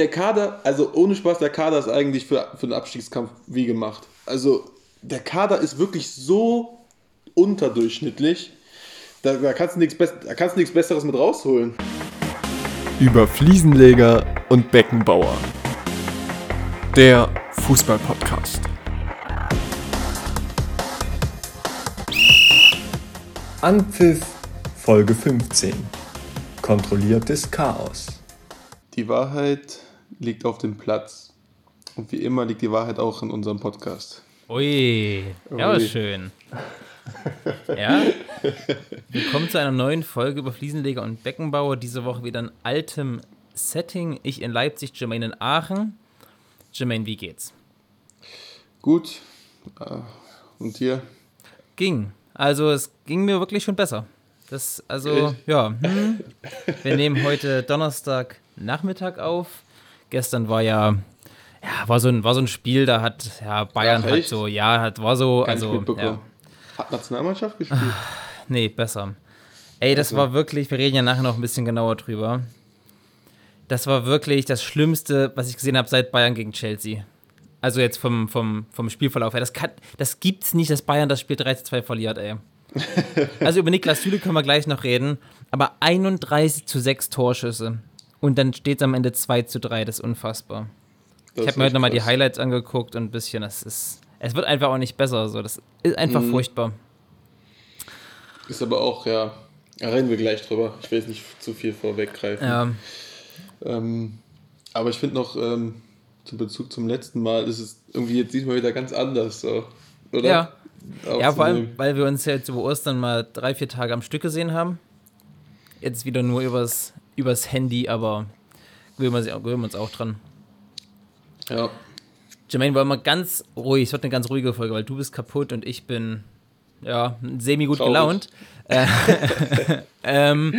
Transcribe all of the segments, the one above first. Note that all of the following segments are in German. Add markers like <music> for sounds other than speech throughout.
der Kader, also ohne Spaß, der Kader ist eigentlich für, für den Abstiegskampf wie gemacht. Also der Kader ist wirklich so unterdurchschnittlich, da, da kannst du nichts da kannst du nichts Besseres mit rausholen. Über Fliesenleger und Beckenbauer. Der Fußball-Podcast. Anpfiff Folge 15. Kontrolliertes Chaos. Die Wahrheit liegt auf dem Platz. Und wie immer liegt die Wahrheit auch in unserem Podcast. Ui, ja, Ui. schön. ja, willkommen zu einer neuen Folge über Fliesenleger und Beckenbauer. Diese Woche wieder in altem Setting. Ich in Leipzig, Jermaine in Aachen. Jermaine, wie geht's? Gut. Äh, und dir? Ging. Also es ging mir wirklich schon besser. Das, also, ja. Hm. Wir nehmen heute Donnerstag Nachmittag auf. Gestern war ja, ja, war so ein, war so ein Spiel, da hat ja Bayern Ach, hat so, ja, hat, war so, Kein also. Ja. Hat Nationalmannschaft gespielt? Ach, nee, besser. Ey, das war wirklich, wir reden ja nachher noch ein bisschen genauer drüber. Das war wirklich das Schlimmste, was ich gesehen habe seit Bayern gegen Chelsea. Also jetzt vom, vom, vom Spielverlauf her. Das, kann, das gibt's nicht, dass Bayern das Spiel 3 zu 2 verliert, ey. <laughs> also über Niklas Süle können wir gleich noch reden. Aber 31 zu 6 Torschüsse. Und dann steht es am Ende 2 zu 3. Das ist unfassbar. Das ich habe mir heute nochmal die Highlights angeguckt und ein bisschen, das ist. Es wird einfach auch nicht besser. So. Das ist einfach mhm. furchtbar. Ist aber auch, ja. Da reden wir gleich drüber. Ich will jetzt nicht zu viel vorweggreifen. Ja. Ähm, aber ich finde noch, ähm, zum Bezug zum letzten Mal ist es irgendwie jetzt diesmal wieder ganz anders, so, oder? Ja. Ja, vor allem, weil wir uns ja jetzt über Ostern mal drei, vier Tage am Stück gesehen haben. Jetzt wieder nur übers, übers Handy, aber gewöhnen wir, gewöhnen wir uns auch dran. Ja. Jermaine, wollen wir ganz ruhig, es wird eine ganz ruhige Folge, weil du bist kaputt und ich bin, ja, semi gut Traurig. gelaunt. <laughs> Äh, <laughs> ähm,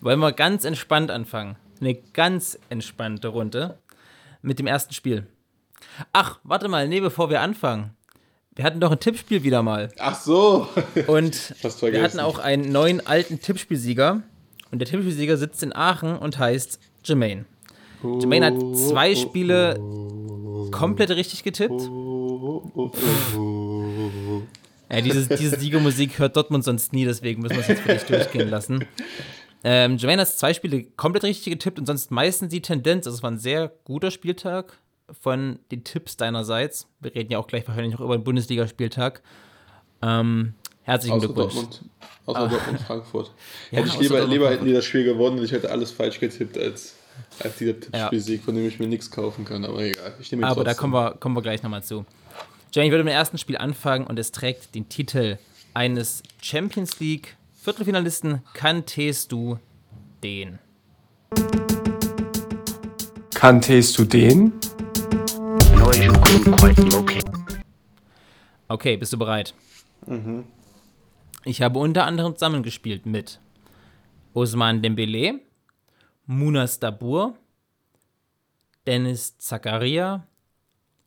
wollen wir ganz entspannt anfangen. Eine ganz entspannte Runde mit dem ersten Spiel. Ach, warte mal, nee, bevor wir anfangen. Wir hatten doch ein Tippspiel wieder mal. Ach so. Und <laughs> wir hatten auch einen neuen alten Tippspielsieger. Und der Tippspielsieger sitzt in Aachen und heißt Jermaine. Jermaine hat zwei Spiele komplett richtig getippt. Ja, diese, diese Siegermusik hört Dortmund sonst nie, deswegen müssen wir es jetzt für dich durchgehen lassen. Ähm, Jermaine hat zwei Spiele komplett richtig getippt und sonst meistens die Tendenz. Also es war ein sehr guter Spieltag von den Tipps deinerseits. Wir reden ja auch gleich wahrscheinlich noch über den Bundesligaspieltag. Ähm, herzlichen außer Glückwunsch. Dortmund, außer ah. Dortmund Frankfurt. Ja, hätte ich lieber, lieber hätten die das Spiel gewonnen und ich hätte alles falsch getippt als, als dieser Tippspielsieg, ja. von dem ich mir nichts kaufen kann. Aber egal, ich nehme Aber trotzdem. da kommen wir, kommen wir gleich nochmal zu. Jenny, ich würde mit dem ersten Spiel anfangen und es trägt den Titel eines Champions League Viertelfinalisten kanntest du den? Kanntest du den? Okay, bist du bereit? Mhm. Ich habe unter anderem zusammengespielt mit Osman Dembele, Munas Dabur, Dennis Zakaria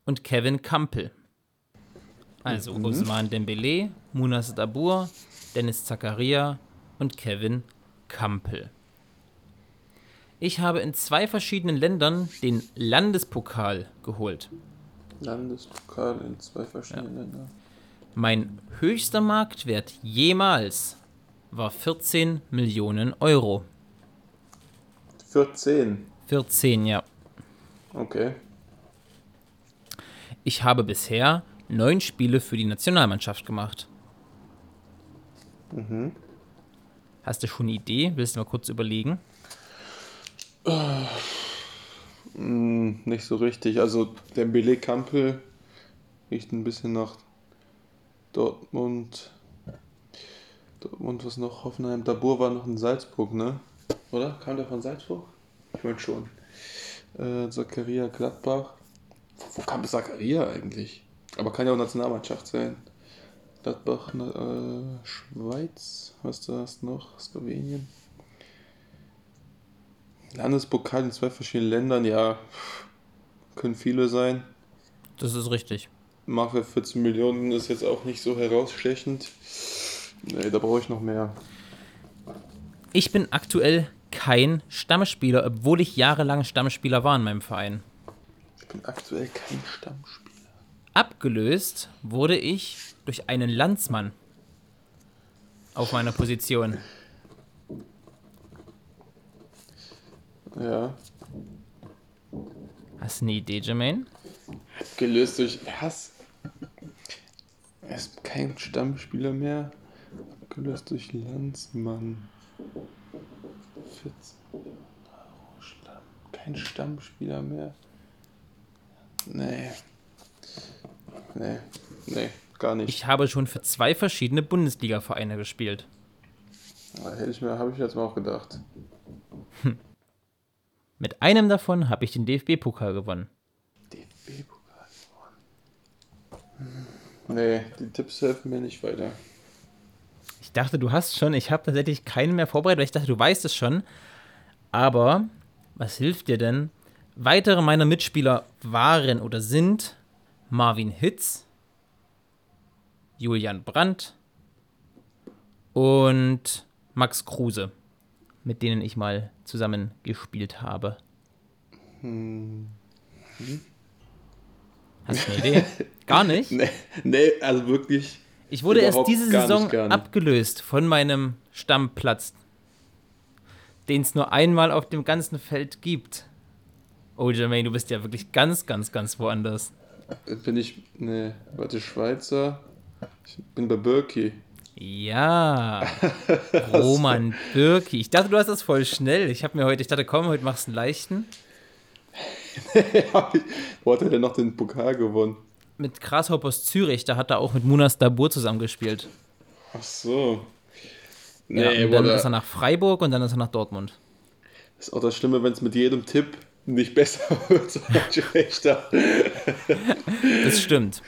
und Kevin Kampel. Also mhm. Osman Dembele, Munas Dabur, Dennis Zakaria und Kevin Kampel. Ich habe in zwei verschiedenen Ländern den Landespokal geholt. Landespokal in zwei verschiedenen ja. Ländern. Mein höchster Marktwert jemals war 14 Millionen Euro. 14? 14, ja. Okay. Ich habe bisher neun Spiele für die Nationalmannschaft gemacht. Mhm. Hast du schon eine Idee? Willst du mal kurz überlegen? Uh, nicht so richtig. Also der Dembele Kampel riecht ein bisschen nach Dortmund. Dortmund, was noch? Hoffenheim. Dabur war noch in Salzburg, ne? Oder? Kam der von Salzburg? Ich meine schon. Äh, Zakaria Gladbach. Wo, wo kam Zakaria eigentlich? Aber kann ja auch Nationalmannschaft sein. Gladbach, äh, Schweiz, was du hast noch? Slowenien. Landespokal in zwei verschiedenen Ländern, ja, können viele sein. Das ist richtig. Marktwert 14 Millionen ist jetzt auch nicht so herausstechend. Nee, da brauche ich noch mehr. Ich bin aktuell kein Stammspieler, obwohl ich jahrelang Stammspieler war in meinem Verein. Ich bin aktuell kein Stammspieler. Abgelöst wurde ich durch einen Landsmann auf meiner Position. Ja. Hast du eine Idee, Jermaine? Gelöst durch was? Er ist kein Stammspieler mehr. Gelöst durch Landsmann. Fitz. Stamm. Kein Stammspieler mehr. Nee. Nee. Nee, gar nicht. Ich habe schon für zwei verschiedene Bundesliga-Vereine gespielt. Hätte ich mir, habe ich jetzt mal auch gedacht. Mit einem davon habe ich den DFB-Pokal gewonnen. DFB-Pokal. Hm. Nee, die Tipps helfen mir nicht weiter. Ich dachte, du hast schon. Ich habe tatsächlich keinen mehr vorbereitet, weil ich dachte, du weißt es schon. Aber was hilft dir denn? Weitere meiner Mitspieler waren oder sind Marvin Hitz, Julian Brandt und Max Kruse, mit denen ich mal zusammen gespielt habe. Hm. Hast du eine Idee? <laughs> Gar nicht? Nee, nee also wirklich. Ich wurde erst diese Saison nicht, nicht. abgelöst von meinem Stammplatz, den es nur einmal auf dem ganzen Feld gibt. Oh, Jermaine, du bist ja wirklich ganz, ganz, ganz woanders. Bin ich, ne, warte, Schweizer. Ich bin bei Birki. Ja, <laughs> Roman Birki. Ich dachte, du hast das voll schnell. Ich habe mir heute, ich dachte, komm, heute machst du einen leichten. <laughs> Wo hat er denn noch den Pokal gewonnen? Mit Grasshoppers Zürich, da hat er auch mit Munas Dabur zusammengespielt. Ach so. Nee, ja, und dann ist er nach Freiburg und dann ist er nach Dortmund. Das ist auch das Schlimme, wenn es mit jedem Tipp nicht besser <laughs> wird, sondern schlechter. das stimmt.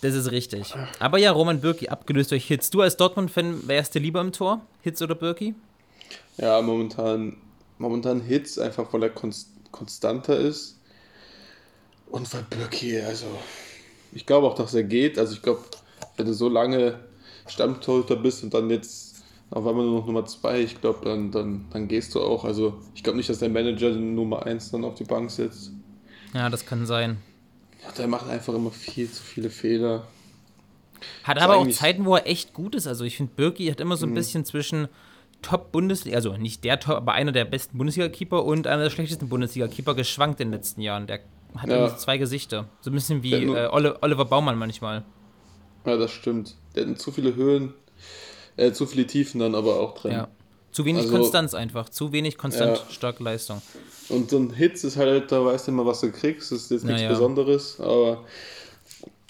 Das ist richtig. Aber ja, Roman Birki, abgelöst durch Hitz. Du als Dortmund-Fan, wärst du lieber im Tor? Hitz oder Birki? Ja, momentan, momentan Hitz, einfach weil er konst konstanter ist. Und weil Birki, also, ich glaube auch, dass er geht. Also, ich glaube, wenn du so lange Stammtorhüter bist und dann jetzt auf einmal nur noch Nummer 2, ich glaube, dann, dann, dann gehst du auch. Also, ich glaube nicht, dass der Manager Nummer 1 dann auf die Bank setzt. Ja, das kann sein. Ja, der macht einfach immer viel zu viele Fehler. Hat aber auch Zeiten, wo er echt gut ist. Also ich finde, Birki hat immer so ein mhm. bisschen zwischen Top-Bundesliga, also nicht der Top, aber einer der besten Bundesliga-Keeper und einer der schlechtesten Bundesliga-Keeper geschwankt in den letzten Jahren. Der hat ja. zwei Gesichter. So ein bisschen wie äh, Oliver Baumann manchmal. Ja, das stimmt. Der hat zu viele Höhen, äh, zu viele Tiefen dann aber auch drin. Ja. Zu wenig also, Konstanz einfach, zu wenig konstant ja. starke Leistung. Und so ein Hitz ist halt, da weißt du immer, was du kriegst. Das ist jetzt nichts ja. Besonderes, aber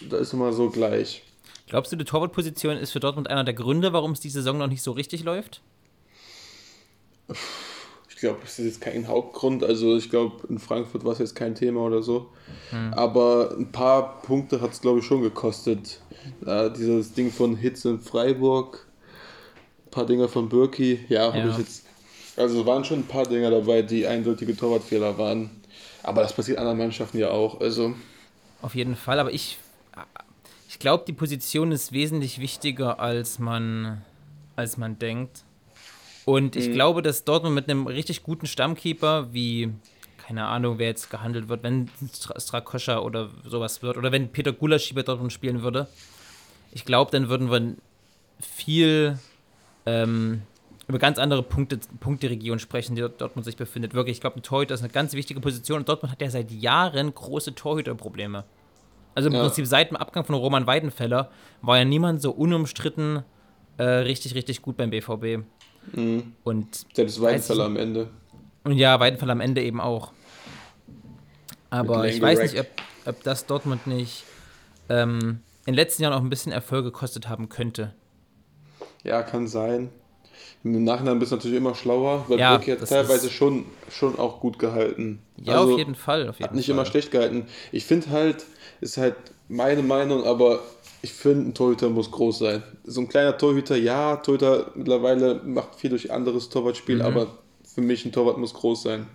da ist immer so gleich. Glaubst du, die Torwartposition ist für Dortmund einer der Gründe, warum es die Saison noch nicht so richtig läuft? Ich glaube, das ist jetzt kein Hauptgrund. Also ich glaube, in Frankfurt war es jetzt kein Thema oder so. Hm. Aber ein paar Punkte hat es, glaube ich, schon gekostet. Ja, dieses Ding von Hitz in Freiburg ein paar Dinger von Birki. Ja, habe ja. ich jetzt. Also es waren schon ein paar Dinger dabei, die eindeutige Torwartfehler waren. Aber das passiert anderen Mannschaften ja auch. Also. Auf jeden Fall, aber ich, ich glaube, die Position ist wesentlich wichtiger, als man, als man denkt. Und ich mhm. glaube, dass Dortmund mit einem richtig guten Stammkeeper, wie, keine Ahnung, wer jetzt gehandelt wird, wenn Strakoscha oder sowas wird, oder wenn Peter Gulaschi bei Dortmund spielen würde, ich glaube, dann würden wir viel ähm, über ganz andere Punkte, Punkteregion sprechen, die Dortmund sich befindet. Wirklich, ich glaube, ein Torhüter ist eine ganz wichtige Position und Dortmund hat ja seit Jahren große Torhüterprobleme. Also im ja. Prinzip seit dem Abgang von Roman Weidenfeller war ja niemand so unumstritten äh, richtig, richtig gut beim BVB. Mhm. Und Selbst Weidenfeller am Ende. Und ja, Weidenfeller am Ende eben auch. Aber ich weiß nicht, ob, ob, das Dortmund nicht ähm, in den letzten Jahren auch ein bisschen Erfolg gekostet haben könnte. Ja, kann sein. Im Nachhinein bist du natürlich immer schlauer, weil ja, Birki hat teilweise schon, schon auch gut gehalten. Ja, also, auf jeden Fall. Auf jeden hat nicht Fall. immer schlecht gehalten. Ich finde halt, ist halt meine Meinung, aber ich finde, ein Torhüter muss groß sein. So ein kleiner Torhüter, ja, Torhüter mittlerweile macht viel durch anderes Torwartspiel, mhm. aber für mich ein Torwart muss groß sein.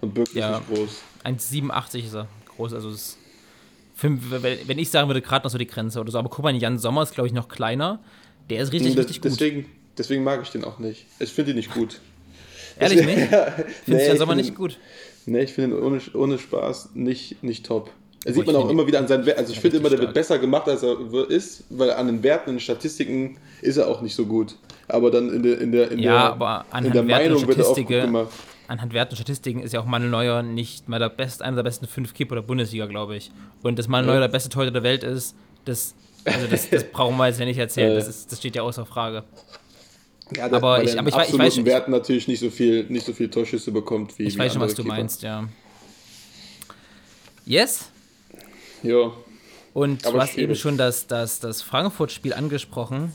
Und Birki ja, ist nicht groß. 1,87 ist er groß, also ist wenn ich sagen würde, gerade noch so die Grenze oder so. Aber guck mal, Jan Sommer ist, glaube ich, noch kleiner. Der ist richtig, das, richtig gut. Deswegen, deswegen mag ich den auch nicht. Ich finde ihn nicht gut. <laughs> Ehrlich nicht? <laughs> Findest Nee, du ich Sommer find nicht gut? Nee, ich finde ihn ohne, ohne Spaß nicht, nicht top. Das Obwohl, sieht man auch immer wieder an seinen Werten. Also ich Ja, finde immer, der richtig wird besser gemacht, als er ist, weil an den Werten, in den Statistiken ist er auch nicht so gut. Aber dann in der, in der, in Ja, der, aber in anhand der Werte und Meinung wird er auch gut gemacht. anhand Werten und Statistiken ist ja auch Manuel Neuer nicht mal der best, einer der besten fünf Keeper der Bundesliga, glaube ich. Und dass Manuel Neuer der beste Torhüter der Welt ist, das, also das, das brauchen wir jetzt ja nicht erzählen. Äh. Das, ist, das steht ja außer Frage. Ja, der, aber ich- er aber in ich wei- ich weiß- absoluten Werten natürlich nicht so viel, nicht so viel Torschüsse bekommt wie Ich wie weiß schon, was du Keeper. meinst, ja. Yes? Ja, Und Aber du hast eben schon das, das, das Frankfurt-Spiel angesprochen.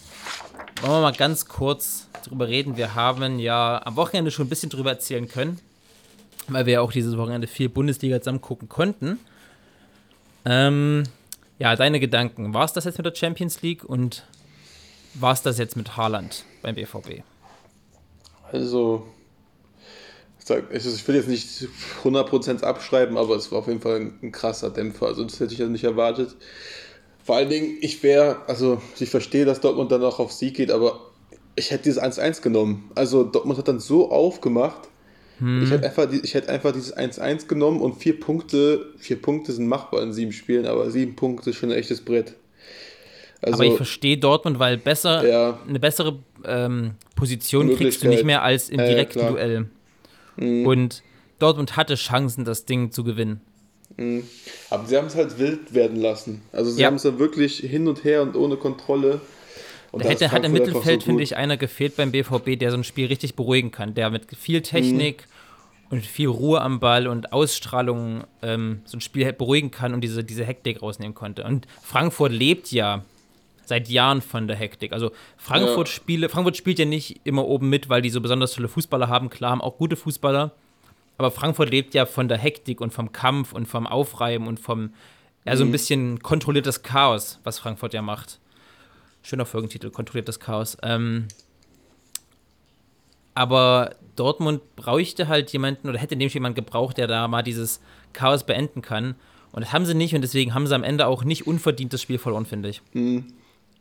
Wollen wir mal ganz kurz drüber reden. Wir haben ja am Wochenende schon ein bisschen drüber erzählen können, weil wir ja auch dieses Wochenende viel Bundesliga zusammen gucken konnten. Ähm, ja, deine Gedanken. War es das jetzt mit der Champions League und war es das jetzt mit Haaland beim BVB? also ich will jetzt nicht 100% abschreiben, aber es war auf jeden Fall ein, krasser Dämpfer. Also das hätte ich ja nicht erwartet. Vor allen Dingen, ich wäre, also ich verstehe, dass Dortmund dann auch auf Sieg geht, aber ich hätte dieses 1-1 genommen. Also Dortmund hat dann so aufgemacht. Ich, hätte einfach, ich hätte einfach dieses 1-1 genommen und vier Punkte, vier Punkte sind machbar in sieben Spielen, aber sieben Punkte ist schon ein echtes Brett. Also, Aber ich verstehe Dortmund, weil besser, Ja. eine bessere ähm, Position kriegst du nicht mehr als im Ja, ja, direkten klar. Mhm. Und Dortmund hatte Chancen, das Ding zu gewinnen. Aber sie haben es halt wild werden lassen. Also sie Ja. haben es dann wirklich hin und her und ohne Kontrolle. Und Da hätte, hat im Mittelfeld, so finde ich, einer gefehlt beim BVB, der so ein Spiel richtig beruhigen kann, der mit viel Technik Mhm. und viel Ruhe am Ball und Ausstrahlung ähm, so ein Spiel beruhigen kann und diese, diese Hektik rausnehmen konnte. Und Frankfurt lebt ja seit Jahren von der Hektik. Also Frankfurt, Ja. Spiele, Frankfurt spielt ja nicht immer oben mit, weil die so besonders tolle Fußballer haben. Klar, haben auch gute Fußballer. Aber Frankfurt lebt ja von der Hektik und vom Kampf und vom Aufreiben und vom, ja, Mhm. so ein bisschen kontrolliertes Chaos, was Frankfurt ja macht. Schöner Folgentitel, kontrolliertes Chaos. Ähm, aber Dortmund bräuchte halt jemanden oder hätte nämlich jemanden gebraucht, der da mal dieses Chaos beenden kann. Und das haben sie nicht und deswegen haben sie am Ende auch nicht unverdient das Spiel verloren, finde ich.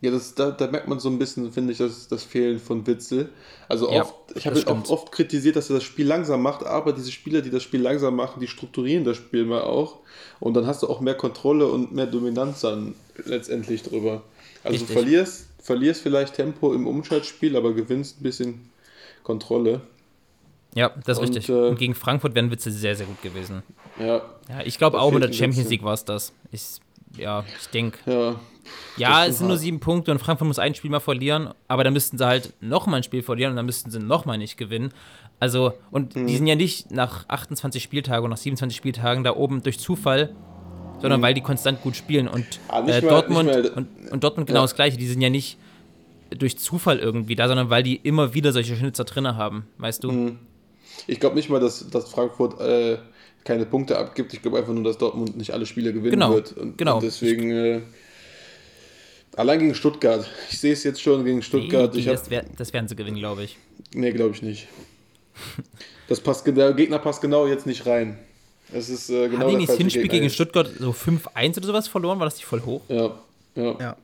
Ja, das, da, da merkt man so ein bisschen, finde ich, das, das Fehlen von Witzel. Also Ja, oft, ich habe oft, oft kritisiert, dass er das Spiel langsam macht, aber diese Spieler, die das Spiel langsam machen, die strukturieren das Spiel mal auch. Und dann hast du auch mehr Kontrolle und mehr Dominanz dann letztendlich drüber. Also Richtig. du verlierst, verlierst vielleicht Tempo im Umschaltspiel, aber gewinnst ein bisschen Kontrolle. Ja, das ist Und, richtig. äh, und gegen Frankfurt wären Witze sehr, sehr gut gewesen. Ja, Ja, ich glaube auch mit der Champions. League war es das. Ich, ja, ich denke. ja. Ja, es sind nur hart. sieben Punkte und Frankfurt muss ein Spiel mal verlieren, aber dann müssten sie halt nochmal ein Spiel verlieren und dann müssten sie nochmal nicht gewinnen. Also, und Mhm. die sind ja nicht nach 28 Spieltagen und nach 27 Spieltagen da oben durch Zufall, sondern weil die konstant gut spielen. Und Mhm. Ah, äh, mal- Dortmund, und, und Dortmund genau Ja. das Gleiche, die sind ja nicht durch Zufall irgendwie da, sondern weil die immer wieder solche Schnitzer drinne haben, weißt du? Mhm. Ich glaube nicht mal, dass, dass Frankfurt äh, keine Punkte abgibt. Ich glaube einfach nur, dass Dortmund nicht alle Spiele gewinnen Genau, wird. Und, genau. Und deswegen, äh, allein gegen Stuttgart. Ich sehe es jetzt schon gegen Stuttgart. Die, die, das, wär, das werden sie gewinnen, glaube ich. nee, glaube ich nicht. Das passt, der Gegner passt genau jetzt nicht rein. Es ist äh, genau Haben die nicht das Hinspiel gegen. Stuttgart so 5-1 oder sowas verloren? War das nicht voll hoch? Ja, ja. Ja.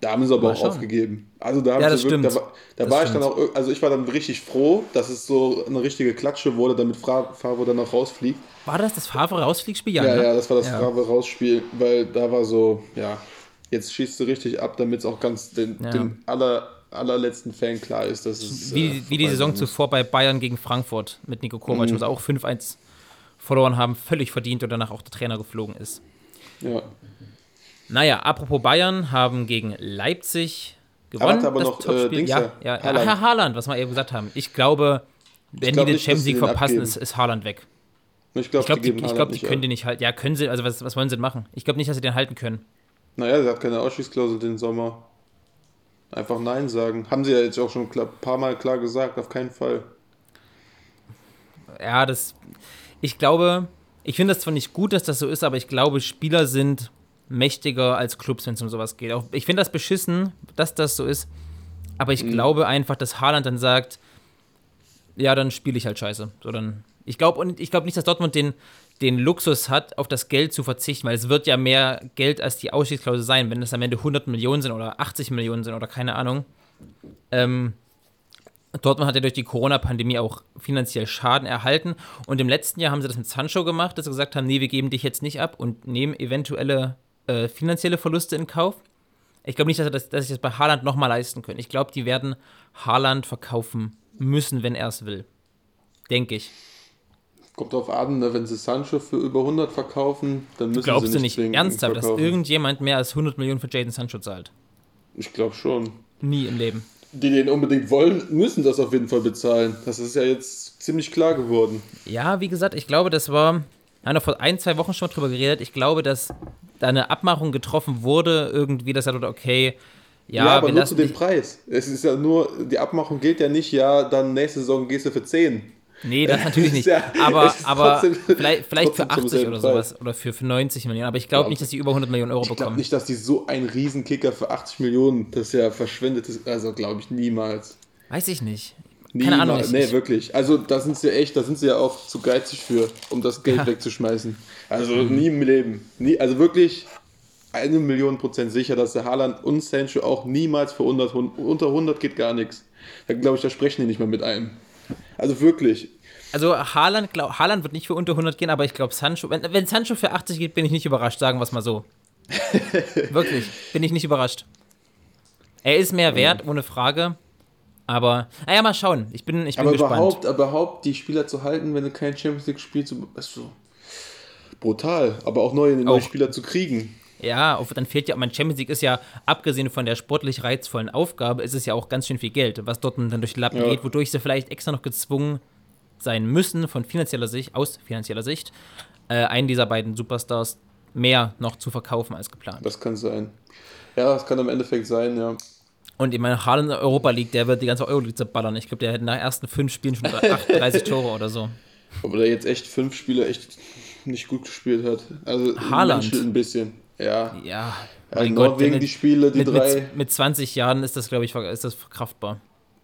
Da haben sie aber Mal auch schauen. aufgegeben. Also da, haben Ja, sie das wirklich, da, stimmt. war- da Das war ich dann auch, also ich war dann richtig froh, dass es so eine richtige Klatsche wurde, damit Fra- Favre dann auch rausfliegt. War das das Favre-Rausfliegsspiel? Ja, ne? ja, das war das Ja. Favre rausspiel, weil da war so, ja, jetzt schießt du richtig ab, damit es auch ganz den, Ja. dem aller, allerletzten Fan klar ist, dass es. Wie, äh, wie die Saison muss. zuvor bei Bayern gegen Frankfurt mit Nico Kovac, Mhm. wo sie auch 5-1 verloren haben, völlig verdient und danach auch der Trainer geflogen ist. Ja. Naja, apropos Bayern, haben gegen Leipzig gewonnen. warte, aber das noch, äh, Topspiel. Dings ja, ja, ja. Haaland. Herr Haaland, was wir eben gesagt haben. Ich glaube, wenn glaub die den nicht, Champions League den verpassen, abgeben. ist, ist Haaland weg. Ich glaube, Ich glaube, die, ich glaub, die können die nicht halten. Ja, können sie, also was, was wollen sie denn machen? Ich glaube nicht, dass sie den halten können. Naja, der hat keine Ausschießklausel den Sommer. Einfach Nein sagen. Haben sie ja jetzt auch schon ein paar Mal klar gesagt, auf keinen Fall. Ja, das. Ich glaube, ich finde das zwar nicht gut, dass das so ist, aber ich glaube, Spieler sind mächtiger als Clubs, wenn es um sowas geht. Auch, ich finde das beschissen, dass das so ist. Aber ich glaube einfach, dass Haaland dann sagt, ja, dann spiele ich halt scheiße. So, dann, ich glaube glaube nicht, dass Dortmund den, den Luxus hat, auf das Geld zu verzichten, weil es wird ja mehr Geld als die Ausstiegsklausel sein, wenn es am Ende 100 Millionen sind oder 80 Millionen sind oder keine Ahnung. Ähm, Dortmund hat ja durch die Corona-Pandemie auch finanziell Schaden erhalten. Und im letzten Jahr haben sie das mit Sancho gemacht, dass sie gesagt haben, nee, wir geben dich jetzt nicht ab und nehmen eventuelle äh, finanzielle Verluste in Kauf. Ich glaube nicht, dass, das, das bei Haaland nochmal leisten können. Ich glaube, die werden Haaland verkaufen müssen, wenn er es will. Denke ich. Kommt drauf an, ne? wenn sie Sancho für über 100 verkaufen, dann müssen Glaubst sie du nicht nicht zwingend ernsthaft, dass verkaufen. irgendjemand mehr als 100 Millionen für Jaden Sancho zahlt? Ich glaube schon. Nie im Leben. Die den unbedingt wollen, müssen das auf jeden Fall bezahlen. Das ist ja jetzt ziemlich klar geworden. Ja, wie gesagt, ich glaube, das war, wir haben noch vor ein, zwei Wochen schon drüber geredet. Ich glaube, dass da eine Abmachung getroffen wurde, irgendwie, dass er dort, okay, ja, Ja, aber nur zu dem Preis. Es ist ja nur, die Abmachung gilt ja nicht, ja, dann nächste Saison gehst du für 10. Nee, das natürlich nicht. ist <laughs> ja- aber ist aber trotzdem- vielleicht, vielleicht für trotzdem zum 80 selben oder sowas oder für, für 90 Millionen. Aber ich glaube Ja. nicht, dass die über 100 Millionen Euro Ich glaube bekommen. nicht, dass die so einen Riesenkicker für 80 Millionen, das ist ja verschwendetes, also glaube ich niemals. Weiß ich nicht. Niemals. Keine Ahnung. Ich, nee, ich, wirklich. Also da sind sie ja echt, da sind sie ja auch zu geizig für, um das Geld Ja. wegzuschmeißen. Also nie im Leben. Nie, also wirklich eine Million Prozent sicher, dass der Haaland und Sancho auch niemals für 100, hun- unter 100 geht gar nichts. Da glaube ich, da sprechen die nicht mal mit einem. Also wirklich. also Haaland, glaub, Haaland wird nicht für unter 100 gehen, aber ich glaube Sancho, wenn, wenn Sancho für 80 geht, bin ich nicht überrascht, sagen wir es mal so. <laughs> Wirklich, bin ich nicht überrascht. Er ist mehr wert, ohne Frage. Aber, naja, mal schauen. Ich bin, ich bin Aber gespannt. überhaupt, überhaupt die Spieler zu halten, wenn du kein Champions League spielst, ist so brutal. Aber auch neue, neue Auch. Spieler zu kriegen. Ja, auf, dann fehlt ja, mein Champions League ist ja, abgesehen von der sportlich reizvollen Aufgabe, ist es ja auch ganz schön viel Geld, was dort dann durch die Lappen Ja. geht, wodurch sie vielleicht extra noch gezwungen sein müssen, von finanzieller Sicht, aus finanzieller Sicht, äh, einen dieser beiden Superstars mehr noch zu verkaufen als geplant. Das kann sein. Ja, das kann im Endeffekt sein, ja. Und ich meine, Haaland in der Europa League, der wird die ganze Euro League zerballern. Ich glaube, der hätte nach den ersten fünf Spielen schon 38 <laughs> Tore oder so. Obwohl er jetzt echt fünf Spiele echt nicht gut gespielt hat. Also Haaland. ein bisschen. Ja. Ja, ja mein Norwegen mit, die Spiele, die mit, drei. mit, mit 20 Jahren ist das, glaube ich, ist das verkraftbar.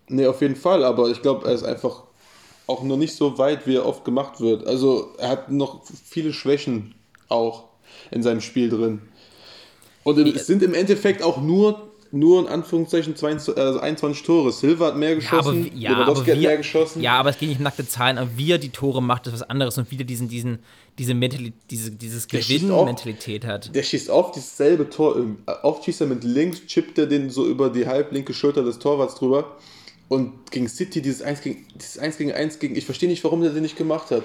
Nee, auf jeden Fall, aber ich glaube, er ist einfach auch noch nicht so weit, wie er oft gemacht wird. Also er hat noch viele Schwächen auch in seinem Spiel drin. Und es sind im Endeffekt auch nur, nur in Anführungszeichen 22, also 21 Tore. Silva hat mehr Ja, aber, geschossen, ja, aber Lewandowski hat wir, mehr geschossen. ja, aber es geht nicht um nackte Zahlen, aber wie er die Tore macht, ist was anderes und wieder diesen, diesen, diese Mentalität, diese, dieses Gewinnen-Mentalität hat. Der schießt oft dasselbe Tor. ähm, Oft schießt er mit links, chippt er den so über die halblinke Schulter des Torwarts drüber. Und gegen City dieses 1 gegen, dieses 1 gegen 1 gegen. Ich verstehe nicht, warum der den nicht gemacht hat.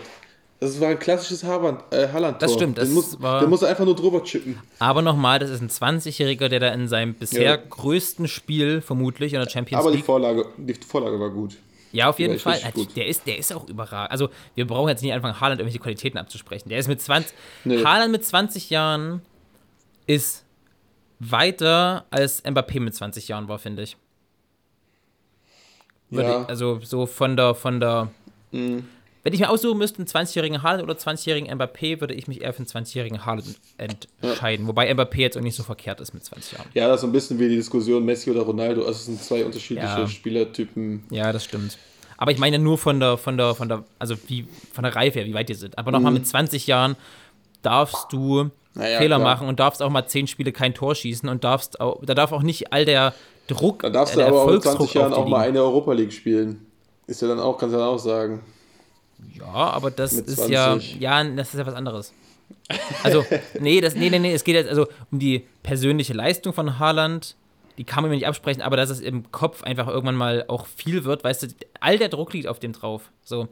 Das war ein klassisches äh, Haaland-Tor. Das stimmt, das den muss, war- den muss er einfach nur drüber chippen. Aber nochmal, das ist ein 20-Jähriger, der da in seinem bisher Ja. größten Spiel vermutlich in der Champions Aber die League. Vorlage, die Vorlage war gut. Ja, auf jeden Fall. Der ist, der ist auch überragend. Also, wir brauchen jetzt nicht anfangen, Haaland irgendwelche Qualitäten abzusprechen. Der ist mit 20. Nee. Haaland mit 20 Jahren ist weiter als Mbappé mit 20 Jahren war, finde ich. Ja. Also, so von der, von der. Mhm. Wenn ich mir aussuchen müsste, einen 20-jährigen Haaland oder 20-jährigen Mbappé, würde ich mich eher für einen 20-jährigen Haaland entscheiden. Wobei Mbappé jetzt auch nicht so verkehrt ist mit 20 Jahren. Ja, das ist so ein bisschen wie die Diskussion Messi oder Ronaldo. Also es sind zwei unterschiedliche Ja. Spielertypen. Ja, das stimmt. Aber ich meine nur von der, von der, von der, also wie, von der Reife her, wie weit die sind. Aber nochmal mit 20 Jahren darfst du Mhm. Naja, Fehler klar. machen und darfst auch mal 10 Spiele kein Tor schießen und darfst auch, da darf auch nicht all der Druck, Da darfst äh, du aber auch mit Erfolgsdruck 20 Jahren auch mal eine Europa League spielen. Ist ja dann auch, kannst du dann auch sagen. Ja, aber das ist ja, 20. ja, das ist ja was anderes. Also, nee, das, nee, nee, nee, es geht jetzt also um die persönliche Leistung von Haaland. Die kann man mir nicht absprechen, aber dass es im Kopf einfach irgendwann mal auch viel wird, weißt du, all der Druck liegt auf dem drauf. So,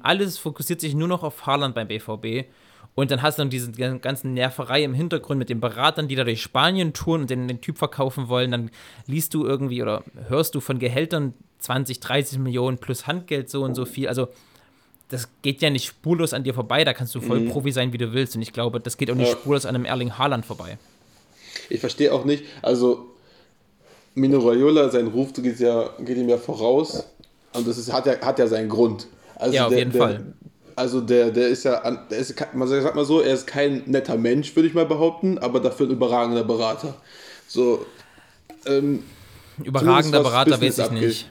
alles fokussiert sich nur noch auf Haaland beim BVB. Und dann hast du dann diese ganzen Nerverei im Hintergrund mit den Beratern, die da durch Spanien touren und den, den Typ verkaufen wollen. Dann liest du irgendwie oder hörst du von Gehältern 20, 30 Millionen plus Handgeld so und so viel. Also, das geht ja nicht spurlos an dir vorbei. Da kannst du voll Profi sein, wie du willst. Und ich glaube, das geht auch nicht Ja. spurlos an einem Erling Haaland vorbei. Ich verstehe auch nicht, also Mino Raiola, sein Ruf geht, ja, geht ihm ja voraus und das ist, hat, ja, hat ja seinen Grund. Also Ja, auf der, jeden der, Fall. Also der, der ist ja, der ist, man sagt mal so, er ist kein netter Mensch, würde ich mal behaupten, aber dafür ein überragender Berater. So, ähm, Überragender Berater weiß ich abgeht. nicht.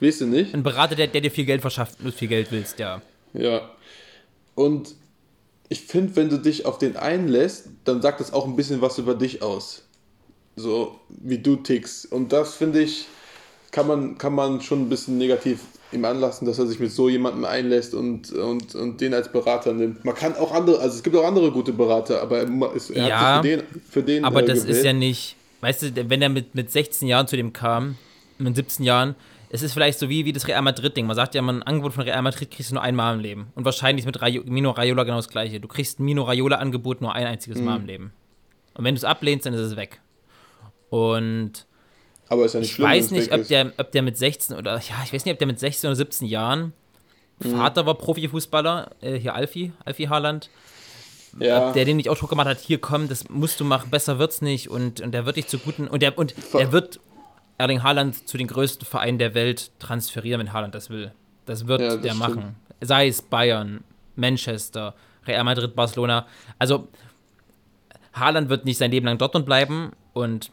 Weißt du nicht? Ein Berater, der, der dir viel Geld verschafft, wenn du viel Geld willst, ja. Ja. Und ich finde, wenn du dich auf den einlässt, dann sagt das auch ein bisschen was über dich aus. So wie du tickst. Und das finde ich, kann man, kann man schon ein bisschen negativ ihm anlassen, dass er sich mit so jemandem einlässt und, und, und den als Berater nimmt. Man kann auch andere, also es gibt auch andere gute Berater, aber er, ist, er Ja, hat sich für den, für den Aber äh, das gewählt. ist ja nicht, weißt du, wenn er mit, mit 16 Jahren zu dem kam, mit 17 Jahren, es ist vielleicht so wie, wie das Real Madrid-Ding. Man sagt ja, man ein Angebot von Real Madrid kriegst du nur einmal im Leben. Und wahrscheinlich ist mit Rayo, Mino Raiola genau das gleiche. Du kriegst ein Mino Raiola-Angebot nur ein einziges Mhm. Mal im Leben. Und wenn du es ablehnst, dann ist es weg. Und aber ist ja nicht ich schlimm, weiß nicht, ob der, ob der mit 16 oder, ja, ich weiß nicht, ob der mit 16 oder 17 Jahren, Mhm. Vater war Profifußballer, äh, hier Alfie, Alfie Haaland, ja. ob der den nicht auch Druck gemacht hat, hier komm, das musst du machen, besser wird's nicht und, und der wird dich zu guten und der und der wird Erling Haaland zu den größten Vereinen der Welt transferieren, wenn Haaland das will. Das wird Ja, der stimmt. machen. Sei es Bayern, Manchester, Real Madrid, Barcelona. Also Haaland wird nicht sein Leben lang Dortmund bleiben und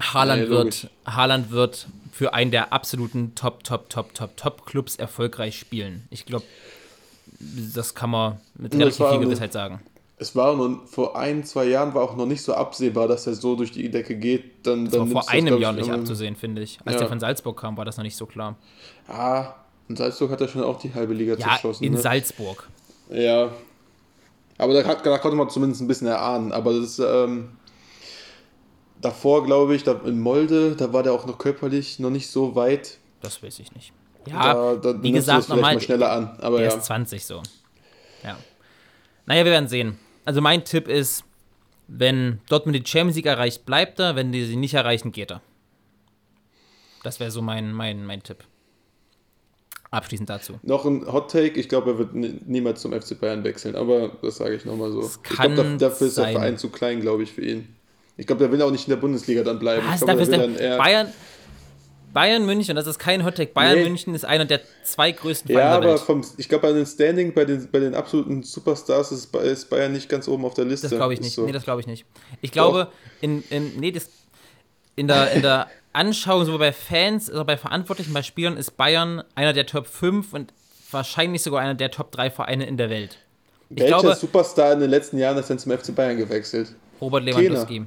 Haaland Nee, wird. Haaland wird für einen der absoluten Top Top Top Top Top Clubs erfolgreich spielen. Ich glaube, das kann man mit relativ viel Gewissheit sagen. Es war noch, vor ein, zwei Jahren war auch noch nicht so absehbar, dass er so durch die Decke geht. Dann, Das war dann vor nimmst du einem Jahr ich, nicht immer- abzusehen, finde ich. Als Ja. der von Salzburg kam, war das noch nicht so klar. Ah, in Salzburg hat er schon auch die halbe Liga Ja, zerschossen. in ne? Salzburg. Ja. Aber da, hat, da konnte man zumindest ein bisschen erahnen. Aber das ähm, davor, glaube ich, da in Molde, da war der auch noch körperlich noch nicht so weit. Das weiß ich nicht. Ja, da, da wie gesagt, nochmal, mal schneller an. Aber der ja. ist 20 so. Ja. Naja, wir werden sehen. Also mein Tipp ist, wenn Dortmund die Champions League erreicht, bleibt er. Wenn die sie nicht erreichen, geht er. Das wäre so mein, mein, mein Tipp. Abschließend dazu. Noch ein Hot Take, ich glaube, er wird ni- niemals zum FC Bayern wechseln, aber das sage ich nochmal so. Das Ich glaube, kann da- dafür ist der. Verein zu klein, glaube ich, für ihn. Ich glaube, der will auch nicht in der Bundesliga dann bleiben. Was? ich glaube, Dafür der ist der. Bayern, Bayern München, das ist kein Hottag. Bayern Nee. München ist einer der zwei größten ja, Vereine der aber vom, ich glaube, bei den Standing, bei den, bei den absoluten Superstars ist, Ba- ist Bayern nicht ganz oben auf der Liste. Das glaube ich Ist nicht. So. Nee, das glaube ich nicht. Ich glaube, in, in, nee, das, in, der, in der Anschauung, sowohl bei Fans als auch bei Verantwortlichen, bei Spielern, ist Bayern einer der Top 5 und wahrscheinlich sogar einer der Top 3 Vereine in der Welt. Ich Welcher glaube, Superstar in den letzten Jahren ist denn zum FC Bayern gewechselt? Robert Lewandowski.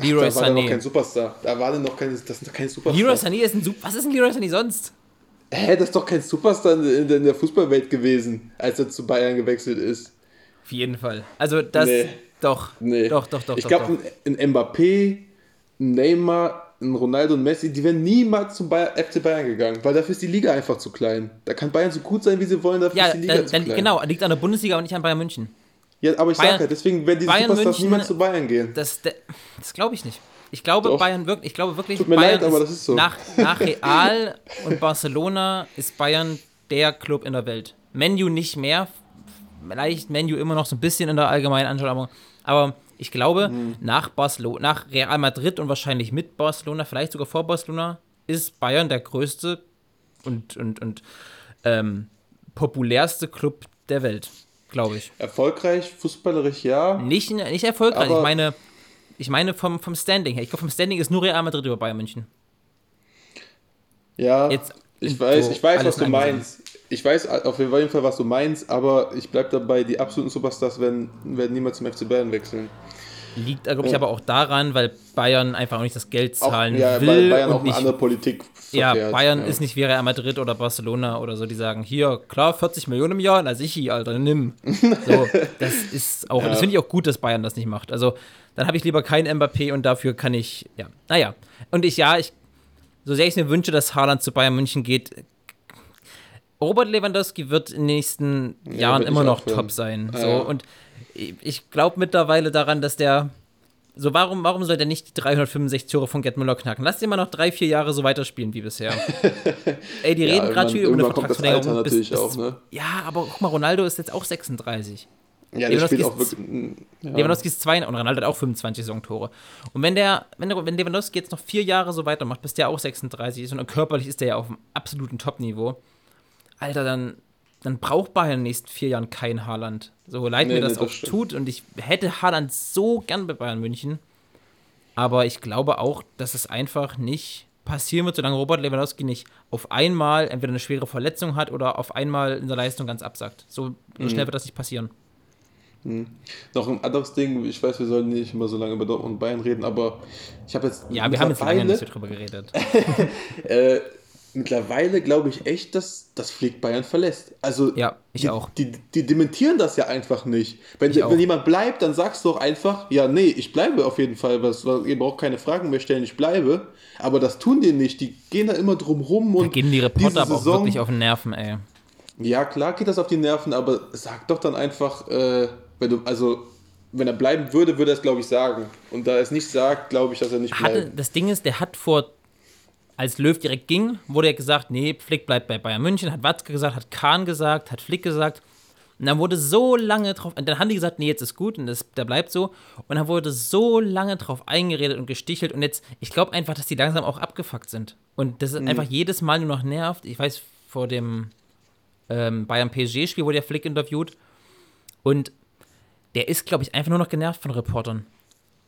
Leroy da war der noch kein Sané. Superstar. Da war der noch kein, das ist doch kein Superstar. Leroy Sané ist ein Super. Was ist ein Leroy Sané sonst? Hä, das ist doch kein Superstar in, in, der Fußballwelt gewesen, als er zu Bayern gewechselt ist. Auf jeden Fall. Also das. Nee. Doch. Nee. Doch, doch, doch. Ich glaube, ein, ein Mbappé, ein Neymar, ein Ronaldo und Messi, die wären niemals zum Bayern, FC Bayern gegangen, weil dafür ist die Liga einfach zu klein. Da kann Bayern so gut sein, wie sie wollen, dafür Ja, ist die Liga dann, zu dann, klein. genau, liegt an der Bundesliga und nicht an Bayern München. Ja, aber ich sage ja, deswegen werden diese Bayern Superstars München- niemals zu Bayern gehen. Das, das glaube ich nicht. Ich glaube, Doch. Bayern wirklich, ich glaube wirklich, Tut mir Bayern leid, aber das ist so. Nach, nach Real und Barcelona ist Bayern der Club in der Welt. Menu nicht mehr, vielleicht Menu immer noch so ein bisschen in der allgemeinen Anschauung, aber ich glaube, Mhm. nach Barcelona, nach Real Madrid und wahrscheinlich mit Barcelona, vielleicht sogar vor Barcelona, ist Bayern der größte und, und, und ähm, populärste Club der Welt, glaube ich. Erfolgreich, fußballerisch ja. Nicht, nicht erfolgreich. Ich meine, ich meine vom, vom Standing her. Ich glaube, vom Standing ist nur Real Madrid über Bayern München. Ja, Jetzt ich weiß, so ich weiß, was du meinst. Ich weiß auf jeden Fall, was du meinst, aber ich bleib dabei, die absoluten Superstars werden, werden niemals zum FC Bayern wechseln. Liegt, glaube ich, Ja. aber auch daran, weil Bayern einfach auch nicht das Geld Auch, zahlen ja, will. weil Bayern und auch eine nicht, andere Politik ja. Bayern ja. ist nicht wie Real Madrid oder Barcelona oder so, die sagen, hier, klar, 40 Millionen im Jahr, na sicher, Alter, nimm. So, <laughs> das ist auch, Ja. das finde ich auch gut, dass Bayern das nicht macht. Also, dann habe ich lieber keinen Mbappé und dafür kann ich, ja, naja. Und ich, ja, ich, so sehr ich mir wünsche, dass Haaland zu Bayern München geht, Robert Lewandowski wird in den nächsten Ja, Jahren immer noch top sein. So, und ich, glaube mittlerweile daran, dass der so, warum, warum soll der nicht die 365 Tore von Gerd Müller knacken? Lass den mal noch drei, vier Jahre so weiterspielen wie bisher. <laughs> Ey, die Ja, reden gerade wieder über eine Vertragsverlängerung. Natürlich auch, ne? Ja, aber guck mal, Ronaldo ist jetzt auch 36. Ja, der Lewandowski spielt auch ist- wirklich. Ja. Lewandowski ist zwei und Ronaldo hat auch 25 Saisontore. Und wenn der, wenn, der, wenn Lewandowski jetzt noch vier Jahre so weitermacht, bis der auch 36 ist und körperlich ist der ja auf einem absoluten Top-Niveau, Alter, dann, dann braucht Bayern in den nächsten vier Jahren kein Haaland. So leid Nee, mir nee, das das auch stimmt. tut und ich hätte Haaland so gern bei Bayern München. Aber ich glaube auch, dass es einfach nicht passieren wird, solange Robert Lewandowski nicht auf einmal entweder eine schwere Verletzung hat oder auf einmal in der Leistung ganz absackt. So Mhm. schnell wird das nicht passieren. Noch ein anderes Ding, ich weiß, wir sollen nicht immer so lange über Dortmund und Bayern reden, aber ich habe jetzt. Ja, wir haben jetzt lange nicht so drüber geredet. <laughs> <laughs> Äh, mittlerweile glaube ich echt, dass das Flick Bayern verlässt. Also Ja, ich die, auch. Die, die dementieren das ja einfach nicht. Wenn, Ich auch. wenn jemand bleibt, dann sagst du doch einfach, ja, nee, ich bleibe auf jeden Fall. Was, ihr braucht keine Fragen mehr stellen, ich bleibe. Aber das tun die nicht. Die gehen da immer drum rum Da und gehen die diese Reporter aber auch Saison- wirklich auf den Nerven, ey. Ja, klar geht das auf die Nerven, aber sag doch dann einfach, äh, wenn du, also wenn er bleiben würde, würde er es, glaube ich, sagen. Und da er es nicht sagt, glaube ich, dass er nicht bleibt. das Ding ist, der hat vor, als Löw direkt ging, wurde ja gesagt, nee, Flick bleibt bei Bayern München, hat Watzke gesagt, hat Kahn gesagt, hat Flick gesagt. Und dann wurde so lange drauf, und dann haben die gesagt, nee, jetzt ist gut und das, der bleibt so. Und dann wurde so lange drauf eingeredet und gestichelt und jetzt, ich glaube einfach, dass die langsam auch abgefuckt sind. Und das ist einfach jedes Mal nur noch nervt. Ich weiß, vor dem ähm, Bayern PSG-Spiel wurde ja Flick interviewt und der ist, glaube ich, einfach nur noch genervt von Reportern.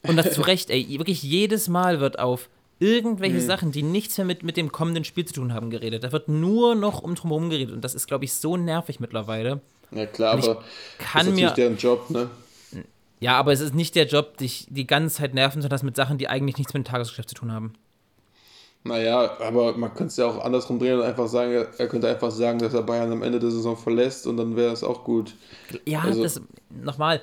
Und das zu <laughs> Recht, ey. Wirklich jedes Mal wird auf irgendwelche Sachen, die nichts mehr mit, mit dem kommenden Spiel zu tun haben, geredet. Da wird nur noch um drumherum geredet. Und das ist, glaube ich, so nervig mittlerweile. Ja, klar, aber kann das ist mir- natürlich deren Job, ne? Ja, aber es ist nicht der Job, dich die ganze Zeit nerven, sondern das mit Sachen, die eigentlich nichts mit dem Tagesgeschäft zu tun haben. Naja, aber man könnte es ja auch andersrum drehen und einfach sagen, er- er könnte einfach sagen, dass er Bayern am Ende der Saison verlässt und dann wäre es auch gut. Ja, Also- das nochmal.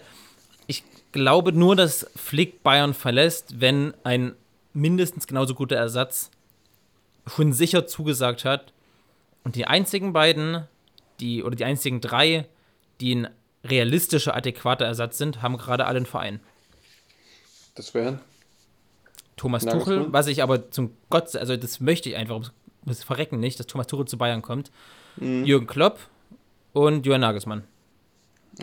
Ich glaube nur, dass Flick Bayern verlässt, wenn ein mindestens genauso guter Ersatz schon sicher zugesagt hat. Und die einzigen beiden, die oder die einzigen drei, die ein realistischer, adäquater Ersatz sind, haben gerade alle einen Verein. Das wären? Thomas Nagelsmann? Tuchel, was ich aber zum Gott, also das möchte ich einfach ums, ums Verrecken nicht, dass Thomas Tuchel zu Bayern kommt. Mhm. Jürgen Klopp und Johann Nagelsmann.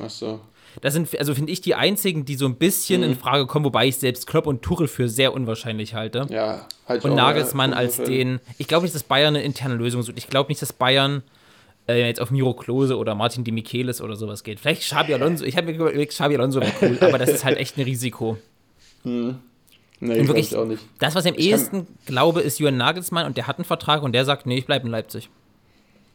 Ach so. Das sind, also finde ich, die einzigen, die so ein bisschen Mhm. in Frage kommen, wobei ich selbst Klopp und Tuchel für sehr unwahrscheinlich halte. Ja, halt und Nagelsmann ja, als den. Ich glaube nicht, dass Bayern eine interne Lösung sucht. Ich glaube nicht, dass Bayern äh, jetzt auf Miro Klose oder Martin Di Michelis oder sowas geht. Vielleicht Xabi Alonso. Ich habe mir überlegt, Xabi Alonso wäre cool, aber das ist halt echt ein Risiko. <laughs> Nee, Und wirklich, ich auch nicht. das, was ich am Ich ehesten glaube, ist Jürgen Nagelsmann und der hat einen Vertrag und der sagt, nee, ich bleibe in Leipzig.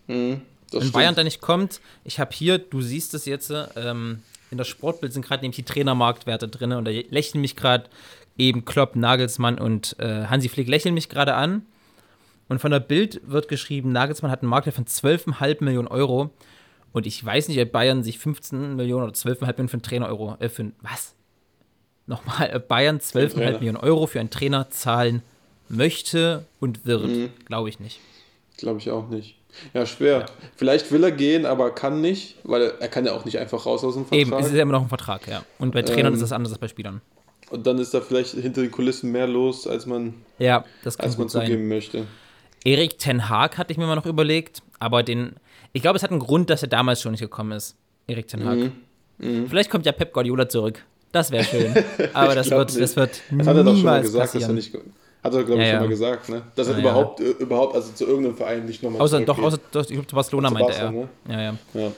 Das Wenn stimmt. Bayern da nicht kommt, ich habe hier, du siehst es jetzt, ähm, in der Sportbild sind gerade nämlich die Trainermarktwerte drin und da lächeln mich gerade eben Klopp, Nagelsmann und äh, Hansi Flick lächeln mich gerade an. Und von der Bild wird geschrieben, Nagelsmann hat einen Marktwert von 12,5 Millionen Euro. Und ich weiß nicht, ob Bayern sich 15 Millionen oder 12,5 Millionen für einen Trainer Euro, äh, für einen, was? Nochmal, Bayern 12,5 Trainer. Millionen Euro für einen Trainer zahlen möchte und wird. Mhm. Glaube ich nicht. Glaube ich auch nicht. Ja, schwer. Vielleicht will er gehen, aber kann nicht, weil er, kann ja auch nicht einfach raus aus dem Vertrag. Eben, es ist ja immer noch ein Vertrag, ja. Und bei Trainern Ähm, ist das anders als bei Spielern. Und dann ist da vielleicht hinter den Kulissen mehr los, als man, Ja, als man gut sein. zugeben möchte. Erik Ten Haag hatte ich mir mal noch überlegt, aber den, ich glaube, es hat einen Grund, dass er damals schon nicht gekommen ist. Erik Ten Haag. Mhm. Vielleicht kommt ja Pep Guardiola zurück. Das wäre schön. <laughs> Aber das wird, nicht. das wird Das hat er doch schon mal gesagt, dass er passieren. nicht. Hat er, glaube ich, Ja, schon ja. mal gesagt, ne? Dass er Ja, ja. überhaupt, äh, überhaupt, also zu irgendeinem Verein nicht nochmal Außer, doch, außer, doch, ich glaube, zu Barcelona meinte er. ne? Ja, ja. Ja.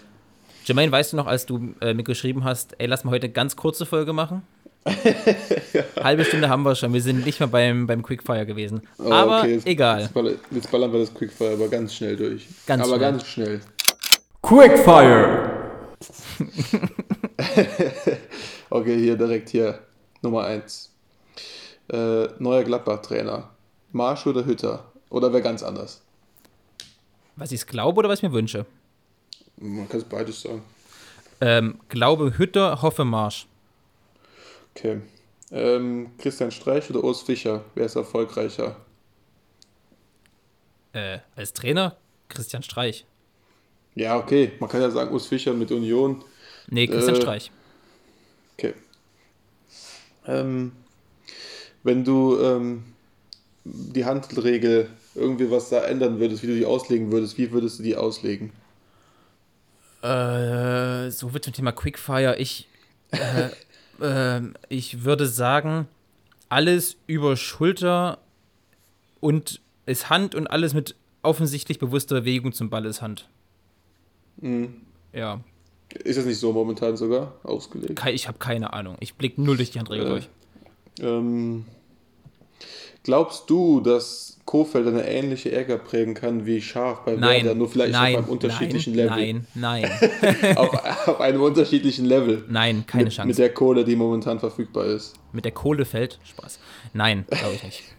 Jermaine, weißt du noch, als du äh, mir geschrieben hast, ey, lass mal heute eine ganz kurze Folge machen? <laughs> Halbe Stunde haben wir schon. Wir sind nicht mehr beim, beim Quickfire gewesen. Oh, aber okay, jetzt- egal. Jetzt, baller- jetzt ballern wir das Quickfire aber ganz schnell durch. Ganz aber schnell. ganz schnell. Quickfire. <laughs> Okay, hier direkt hier. Nummer 1. Äh, neuer Gladbach-Trainer. Marsch oder Hütter? Oder wer ganz anders? Was ich es glaube oder was ich mir wünsche? Man kann es beides sagen. Ähm, glaube Hütter, hoffe Marsch. Okay. Ähm, Christian Streich oder Urs Fischer? Wer ist erfolgreicher? Äh, als Trainer Christian Streich. Ja, okay. Man kann ja sagen, Urs Fischer mit Union. Nee, Christian Äh, Streich. Okay. Ähm, wenn du ähm, die Handregel irgendwie was da ändern würdest, wie du die auslegen würdest, wie würdest du die auslegen? Äh, so wird zum Thema Quickfire. Ich, äh, <laughs> ähm, ich würde sagen, alles über Schulter und ist Hand und alles mit offensichtlich bewusster Bewegung zum Ball ist Hand. Mhm. Ja, Ist das nicht so momentan sogar ausgelegt? ich habe keine Ahnung. Ich blicke null durch die Handregel Äh, durch. Ähm, Glaubst du, dass Kofeld eine ähnliche Ärger prägen kann wie Scharf bei Nein. Werder, nur vielleicht nein, auf einem unterschiedlichen nein, Level? Nein, nein, <laughs> auf, auf einem unterschiedlichen Level. nein, keine mit, Chance. Mit der Kohle, die momentan verfügbar ist. Mit der Kohle fällt Spaß. Nein, glaube ich nicht. <laughs>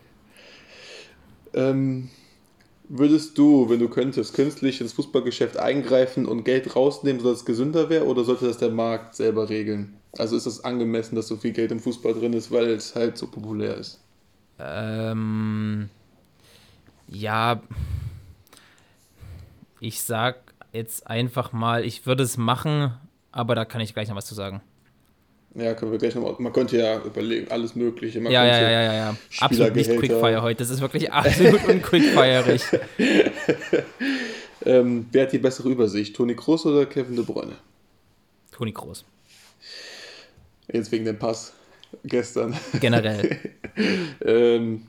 Ähm, würdest du, wenn du könntest, künstlich ins Fußballgeschäft eingreifen und Geld rausnehmen, sodass es gesünder wäre, oder sollte das der Markt selber regeln? Also ist es angemessen, dass so viel Geld im Fußball drin ist, weil es halt so populär ist? Ähm, ja, ich sag jetzt einfach mal, ich würde es machen, aber da kann ich gleich noch was zu sagen. Ja, können wir gleich nochmal. Man könnte ja überlegen, alles Mögliche. Man Ja, ja, ja, ja, ja. Absolut nicht. Quickfire heute. Das ist wirklich absolut unquickfirerig. <laughs> Ähm, wer hat die bessere Übersicht? Toni Kroos oder Kevin De Bruyne? Toni Groß. Jetzt wegen dem Pass gestern. Generell. <laughs> ähm,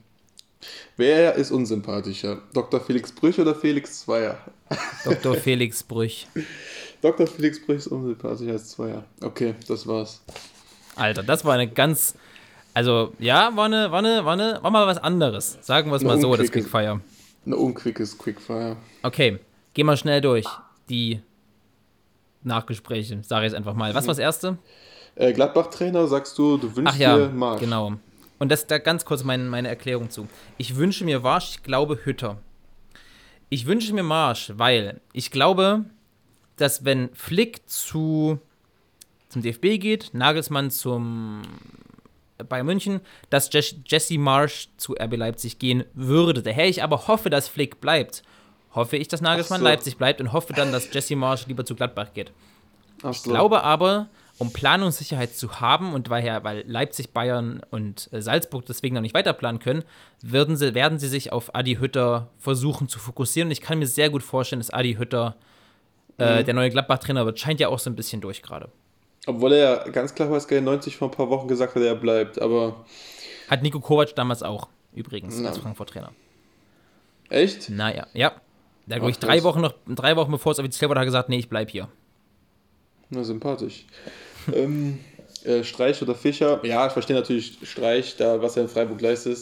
wer ist unsympathischer? Dr. Felix Brüch oder Felix Zweier? <laughs> Dr. Felix Brüch. Dr. Felix Brüch ist unsympathischer als Zweier. Okay, das war's. Alter, das war eine ganz. Also, ja, war eine, war eine, war eine, war mal was anderes. Sagen wir es Eine mal so, das Quickfire. Ein unquickes Quickfire. Okay, geh mal schnell durch. Die Nachgespräche, sage ich jetzt einfach mal. Was war das erste? Äh, Gladbach-Trainer, sagst du, du wünschst Ach ja, dir Marsch. genau. Und das da ganz kurz mein, meine Erklärung zu. Ich wünsche mir Marsch, ich glaube Hütter. Ich wünsche mir Marsch, weil ich glaube, dass wenn Flick zu zum DFB geht, Nagelsmann zum Bayern München, dass Jes- Jesse Marsch zu RB Leipzig gehen würde. Daher ich aber hoffe, dass Flick bleibt, hoffe ich, dass Nagelsmann so. Leipzig bleibt und hoffe dann, dass Jesse Marsch lieber zu Gladbach geht. Ach Ich so. glaube aber, um Planungssicherheit zu haben und weil, weil Leipzig, Bayern und äh, Salzburg deswegen noch nicht weiterplanen können, werden sie, werden sie sich auf Adi Hütter versuchen zu fokussieren. Und ich kann mir sehr gut vorstellen, dass Adi Hütter äh, Mhm. der neue Gladbach-Trainer wird. Scheint ja auch so ein bisschen durch gerade. Obwohl er ja ganz klar was 90 vor ein paar Wochen gesagt hat, er bleibt. Aber Hat Nico Kovac damals auch, übrigens, Ja. als Frankfurt-Trainer. echt? Naja, ja. Hat, glaube ich, drei. Wochen, noch, drei Wochen bevor es offiziell wurde, hat er gesagt, nee, ich bleib hier. Na, sympathisch. ähm, äh, Streich oder Fischer? Ja, ich verstehe natürlich Streich, da was er in Freiburg leistet.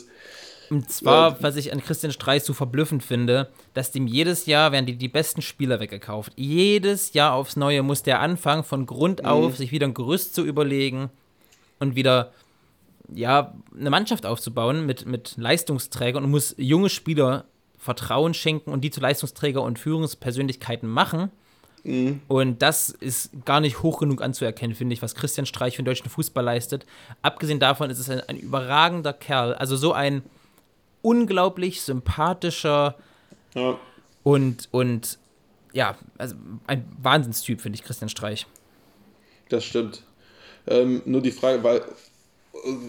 Und zwar, Ja. was ich an Christian Streich so verblüffend finde, dass dem jedes Jahr werden die, die besten Spieler weggekauft. Jedes Jahr aufs Neue muss der anfangen, von Grund auf sich wieder ein Gerüst zu überlegen und wieder ja, eine Mannschaft aufzubauen mit, mit Leistungsträgern und muss junge Spieler Vertrauen schenken und die zu Leistungsträger und Führungspersönlichkeiten machen. Und das ist gar nicht hoch genug anzuerkennen, finde ich, was Christian Streich für den deutschen Fußball leistet. Abgesehen davon ist es ein, ein überragender Kerl. Also so ein unglaublich sympathischer Ja, und, und ja, also ein Wahnsinnstyp, finde ich, Christian Streich. das stimmt. Ähm, nur die Frage, weil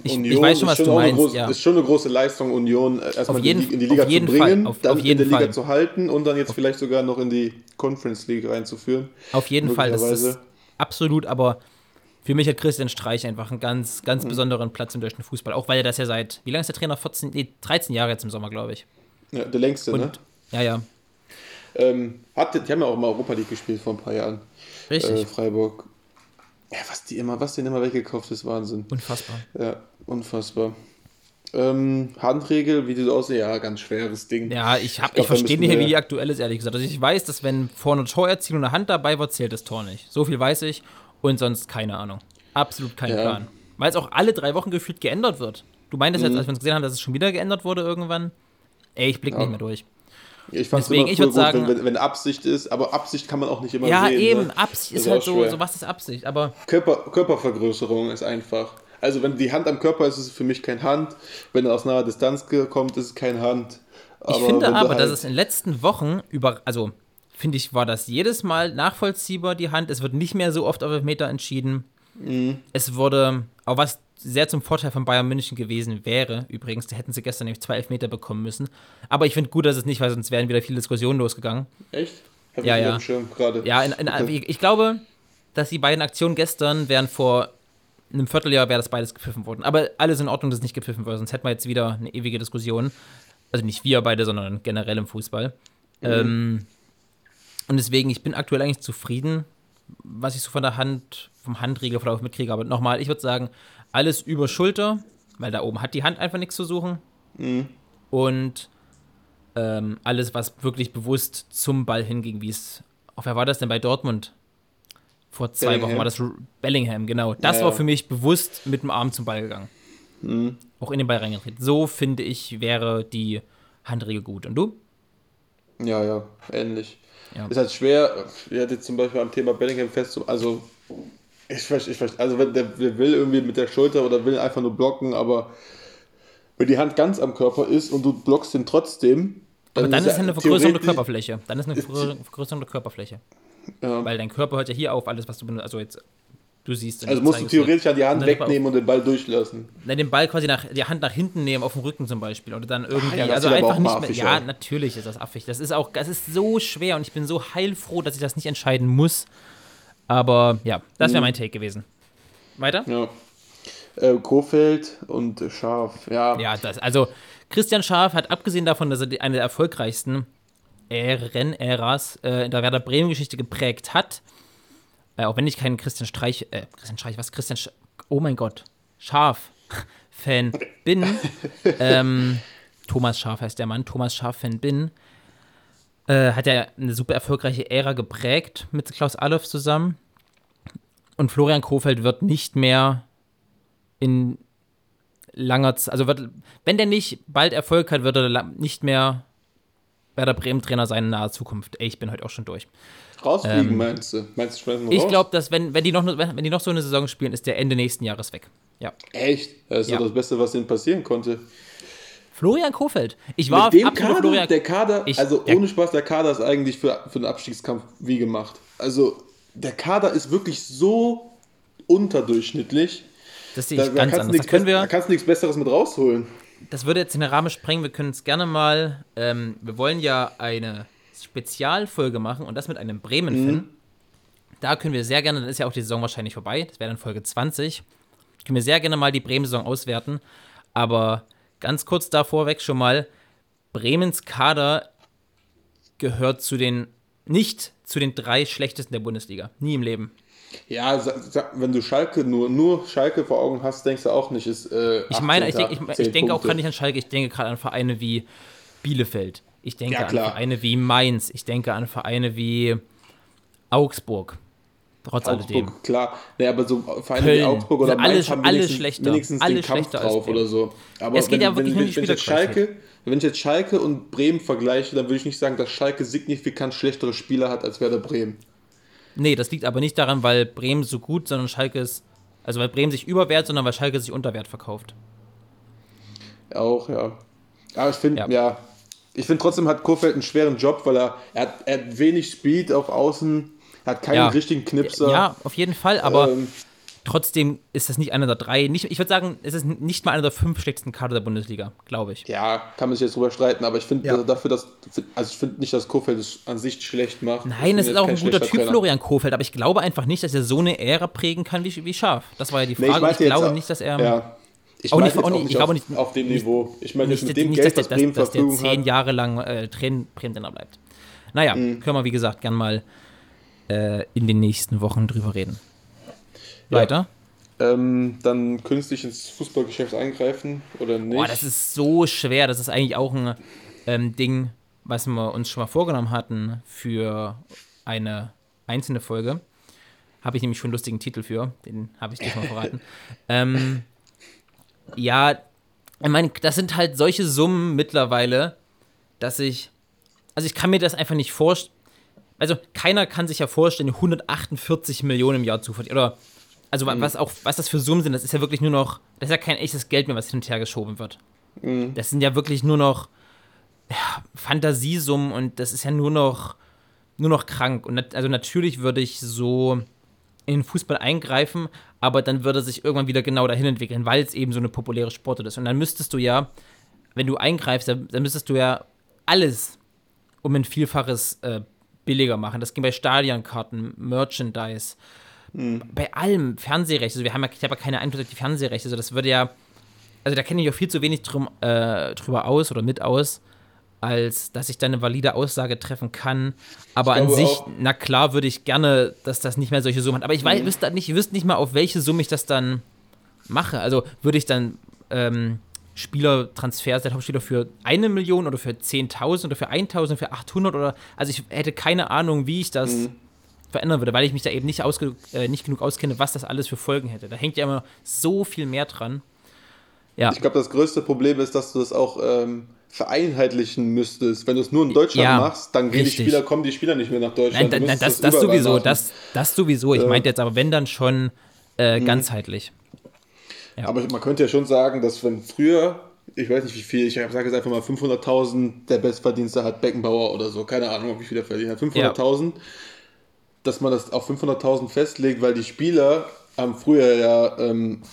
Ich- ich weiß schon, was ist du meinst, große, ja. ist schon eine große Leistung, Union äh, erstmal Auf jeden- in, die, in die Liga auf zu bringen, Fall, auf- dann auf jeden in der Liga Fall. zu halten und dann jetzt vielleicht sogar noch in die Conference League reinzuführen. Auf jeden Fall, das ist absolut, aber für mich hat Christian Streich einfach einen ganz, Mhm. ganz besonderen Platz im deutschen Fußball. Auch weil er das ja seit, wie lange ist der Trainer? 14, nee, 13 Jahre jetzt im Sommer, glaube ich. Ja, der längste, ne? Und, ja, ja, Ähm, hat, die haben ja auch mal Europa League gespielt vor ein paar Jahren. richtig. Äh, Freiburg. Ja, was die immer, was denen immer weggekauft ist, Wahnsinn. Unfassbar. Ja, unfassbar. Ähm, Handregel, wie die so aussehen, ja, ganz schweres Ding. Ja, ich, hab- Ich ich verstehe nicht, wie die aktuell ist, ehrlich gesagt. Also ich weiß, dass wenn vorne ein Tor erzielt und eine Hand dabei war, zählt das Tor nicht. So viel weiß ich und sonst keine Ahnung. Absolut kein Ja. Plan. Weil es auch alle drei Wochen gefühlt geändert wird. Du meintest Mhm. jetzt, als wir uns gesehen haben, dass es schon wieder geändert wurde irgendwann. Ey, ich blick Ja. nicht mehr durch. Ich fand's Deswegen, immer ich früher würd sagen- wenn, wenn, wenn Absicht ist, aber Absicht kann man auch nicht immer Ja, sehen. eben, Ne? Absicht ist Ist halt so, schwer. so, was ist Absicht? Aber Körper, Körpervergrößerung ist einfach. Also wenn die Hand am Körper ist, ist es für mich kein Hand. Wenn er aus naher Distanz kommt, ist es kein Hand. ich Aber finde wenn du aber, dass halt- es in den letzten Wochen über, also finde ich, war das jedes Mal nachvollziehbar, die Hand. Es wird nicht mehr so oft auf Elfmeter entschieden. Mhm. Es wurde, auch was sehr zum Vorteil von Bayern München gewesen wäre, übrigens, da hätten sie gestern nämlich zwei Elfmeter bekommen müssen. Aber ich finde gut, dass es nicht, weil sonst wären wieder viele Diskussionen losgegangen. Echt? Hab Ja, ja. Schirm gerade. Ja, in, in, Okay. ich, glaube, dass die beiden Aktionen gestern wären vor einem Vierteljahr wäre das beides gepfiffen worden. Aber alles in Ordnung, dass es nicht gepfiffen wurde, sonst hätten wir jetzt wieder eine ewige Diskussion. Also nicht wir beide, sondern generell im Fußball. Ähm, und deswegen, ich bin aktuell eigentlich zufrieden, was ich so von der Hand, vom Handregelverlauf mitkriege. Aber nochmal, ich würde sagen, alles über Schulter, weil da oben hat die Hand einfach nichts zu suchen. Mhm. und ähm, alles, was wirklich bewusst zum Ball hinging, wie es. Auf wer war das denn bei Dortmund? Vor zwei Bellingham. Wochen war das Bellingham, genau. Das Ja, war für mich bewusst mit dem Arm zum Ball gegangen. Mhm. Auch in den Ball reingetreten. So finde ich, wäre die Handregel gut. Und du? Ja, ja, ähnlich. Ja. Ist halt schwer, ja, jetzt zum Beispiel am Thema Bellingham festzu... Also, ich verstehe, ich verstehe, also wenn der, der will irgendwie mit der Schulter oder will einfach nur blocken, aber wenn die Hand ganz am Körper ist und du blockst ihn trotzdem, Aber dann ist ja eine Vergrößerung der Körperfläche. Dann ist eine Vergrößerung der Körperfläche. Ja. Weil dein Körper hört ja hier auf, alles, was du benutzt. Also jetzt, du siehst. Also musst du theoretisch an die Hand wegnehmen und den Ball durchlassen. Nein, den Ball quasi nach, die Hand nach hinten nehmen, auf dem Rücken zum Beispiel. Oder dann irgendwie. ja, das also einfach auch nicht mehr. affig Ja, aus. natürlich ist das affig. Das ist auch, das ist so schwer und ich bin so heilfroh, dass ich das nicht entscheiden muss. Aber ja, das Mhm. wäre mein Take gewesen. Weiter? Ja. Äh, Kofeld und Scharf, ja. Ja, das, also Christian Schaaf hat abgesehen davon, dass er die, eine der erfolgreichsten Rennäras äh, in der Werder Bremen-Geschichte geprägt hat, äh, auch wenn ich kein Christian Streich, äh, Christian Streich, was, Christian, Sch oh mein Gott, Schaf-Fan <laughs> bin, ähm, Thomas Schaf heißt der Mann, Thomas Schaf-Fan bin, äh, hat er eine super erfolgreiche Ära geprägt mit Klaus Allofs zusammen. Und Florian Kofeld wird nicht mehr in langer Zeit, also wird, wenn der nicht bald Erfolg hat, wird er nicht mehr Werder Bremen Trainer sein in naher Zukunft. Ey, ich bin heute auch schon durch. Rausfliegen meinst du? Meinst du, schmeißen wir Ähm, Ich glaube, dass wenn, wenn, die noch, wenn die noch so eine Saison spielen, ist der Ende nächsten Jahres weg. Ja. Echt? Das ist Ja. das Beste, was denen passieren konnte. Florian Kofeld. Ich war Mit dem Kader, Florian der Kader, Ich- also der- ohne Spaß, der Kader ist eigentlich für, für den Abstiegskampf wie gemacht. Also der Kader ist wirklich so unterdurchschnittlich. Das sehe Da, ich da, ganz kannst du anders. Da nichts können Bess- da wir, kannst du nichts Besseres mit rausholen. das würde jetzt den Rahmen sprengen. Wir können es gerne mal. Ähm, wir wollen ja eine Spezialfolge machen und das mit einem Bremen-Fan. Da können wir sehr gerne, dann ist ja auch die Saison wahrscheinlich vorbei. Das wäre dann Folge 20. Können wir sehr gerne mal die Bremen-Saison auswerten. Aber ganz kurz davor weg schon mal: Bremens Kader gehört zu den. Nicht zu den drei schlechtesten der Bundesliga. Nie im Leben. Ja, wenn du Schalke nur, nur Schalke vor Augen hast, denkst du auch nicht, ist. Äh, Ich meine, ich, 18. denk, ich, 10 ich denke auch gerade nicht an Schalke, ich denke gerade an Vereine wie Bielefeld. Ich denke Ja, an. Vereine wie Mainz. Ich denke an Vereine wie Augsburg. Trotz alledem. Augsburg, klar. Nee, aber so Vereine wie Köln. Augsburg oder alle- Mainz haben alle wenigstens, schlechter. wenigstens Alle den Kampf schlechter drauf oder so. Aber Es geht wenn, ja wirklich wenn, nur wenn, die wenn, ich jetzt. Schalke, wenn ich jetzt Schalke und Bremen vergleiche, dann würde ich nicht sagen, dass Schalke signifikant schlechtere Spieler hat als Werder Bremen. Nee, das liegt aber nicht daran, weil Bremen so gut, sondern Schalke ist. Also weil Bremen sich überwert, sondern weil Schalke sich unter Wert verkauft. Auch, ja. Aber ich finde, Ja. ja. Ich finde trotzdem hat Kurfeld einen schweren Job, weil er, er, hat, er hat wenig Speed auf Außen, hat keinen Ja. richtigen Knipser. Ja, auf jeden Fall, aber Ähm, trotzdem ist das nicht einer der drei. Nicht, ich würde sagen, es ist nicht mal einer der fünf schlechtesten Kader der Bundesliga, glaube ich. ja, kann man sich jetzt drüber streiten, aber ich finde Ja. äh, dafür, dass. Also ich finde nicht, dass Kurfeld es an sich schlecht macht. Ich Nein, es ist auch ein guter Typ, Trainer. Florian Kofeld, aber ich glaube einfach nicht, dass er so eine Ära prägen kann wie, wie Scharf. Das war ja die Nee, Frage. meinte ich, glaube jetzt nicht, dass er Ja. Ich Auch nicht- auch auch nicht- ich glaube auf, nicht- auf dem nicht- Niveau. Ich meine, nicht, mit dem nicht Geld, dass, was Bremen der, dass, dass der zehn hat. Jahre lang äh, Train- Bremen-Trainer bleibt. Naja, Mhm. können wir, wie gesagt, gern mal äh, in den nächsten Wochen drüber reden. Weiter? Ähm, dann künstlich ins Fußballgeschäft eingreifen oder nicht? Boah, das ist so schwer. Das ist eigentlich auch ein ähm, Ding, was wir uns schon mal vorgenommen hatten für eine einzelne Folge. Habe ich nämlich schon einen lustigen Titel für. Den habe ich dir schon mal verraten. <laughs> ähm, ja, ich meine, das sind halt solche Summen mittlerweile, dass ich. Also, ich kann mir das einfach nicht vorstellen. Also, keiner kann sich ja vorstellen, 148 Millionen im Jahr zu verdienen. Oder. Also, wa- was auch, was das für Summen sind, das ist ja wirklich nur noch. Das ist ja kein echtes Geld mehr, was hin und her geschoben wird. Das sind ja wirklich nur noch ja, Fantasiesummen und das ist ja nur noch, nur noch krank. Und also natürlich würde ich so in Fußball eingreifen, aber dann würde sich irgendwann wieder genau dahin entwickeln, weil es eben so eine populäre Sportart ist. Und dann müsstest du ja, wenn du eingreifst, dann, dann müsstest du ja alles um ein Vielfaches äh, billiger machen. Das ging bei Stadionkarten, Merchandise, bei allem, Fernsehrechte. Also wir haben ja, ich habe ja keine Einfluss auf die Fernsehrechte. Also das würde ja, also da kenne ich auch viel zu wenig drum, äh, drüber aus oder mit aus, als dass ich da eine valide Aussage treffen kann. Aber an sich, auch- na klar, würde ich gerne, dass das nicht mehr solche Summen hat. Aber ich weiß, wüsste nicht, ich wüsste nicht mal, auf welche Summe ich das dann mache. Also würde ich dann ähm, Spielertransfers der Topspieler für eine Million oder für 10.000 oder für 1.000, für 800 oder, also ich hätte keine Ahnung, wie ich das Mhm. verändern würde, weil ich mich da eben nicht, ausge, äh, nicht genug auskenne, was das alles für Folgen hätte. Da hängt ja immer so viel mehr dran. Ja, Ich glaube, das größte Problem ist, dass du das auch ähm, vereinheitlichen müsstest. Wenn du es nur in Deutschland Ja, machst, dann gehen die. Spieler, kommen die Spieler nicht mehr nach nein, Deutschland. nein, müsstest das, das sowieso, das, das sowieso. Ich Ja. Mhm. meinte jetzt aber, wenn dann schon äh, ganzheitlich. Ja. Aber man könnte ja schon sagen, dass wenn früher, ich weiß nicht wie viel, ich sage jetzt einfach mal 500.000, der Bestverdienste hat Beckenbauer oder so, keine Ahnung, wie viel er verdient hat, 500.000, dass man das auf 500.000 festlegt, weil die Spieler haben früher ja ähm,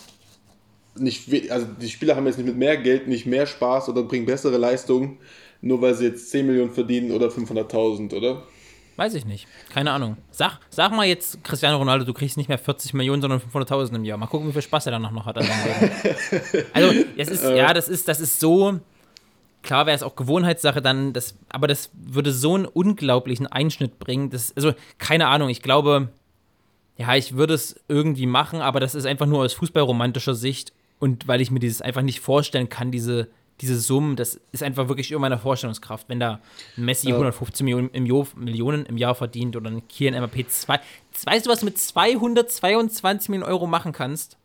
nicht, also die Spieler haben jetzt nicht mit mehr Geld nicht mehr Spaß oder bringen bessere Leistungen, nur weil sie jetzt 10 Millionen verdienen oder 500.000, oder? Weiß ich nicht. Keine Ahnung. Sag, sag mal jetzt, Cristiano Ronaldo, du kriegst nicht mehr 40 Millionen, sondern 500.000 im Jahr. Mal gucken, wie viel Spaß er danach noch hat. <laughs> Also, das ist, ja, das ist, das ist so. Klar wäre es auch Gewohnheitssache dann, das, aber das würde so einen unglaublichen Einschnitt bringen. Das, also, keine Ahnung, ich glaube, ja, ich würde es irgendwie machen, aber das ist einfach nur aus fußballromantischer Sicht und weil ich mir dieses einfach nicht vorstellen kann, diese, diese Summen, das ist einfach wirklich über meiner Vorstellungskraft. Wenn da ein Messi Ja. 115 Millionen im, Jo- Millionen im Jahr verdient oder ein Kian MAP 2, weißt du, was du mit 222 Millionen Euro machen kannst?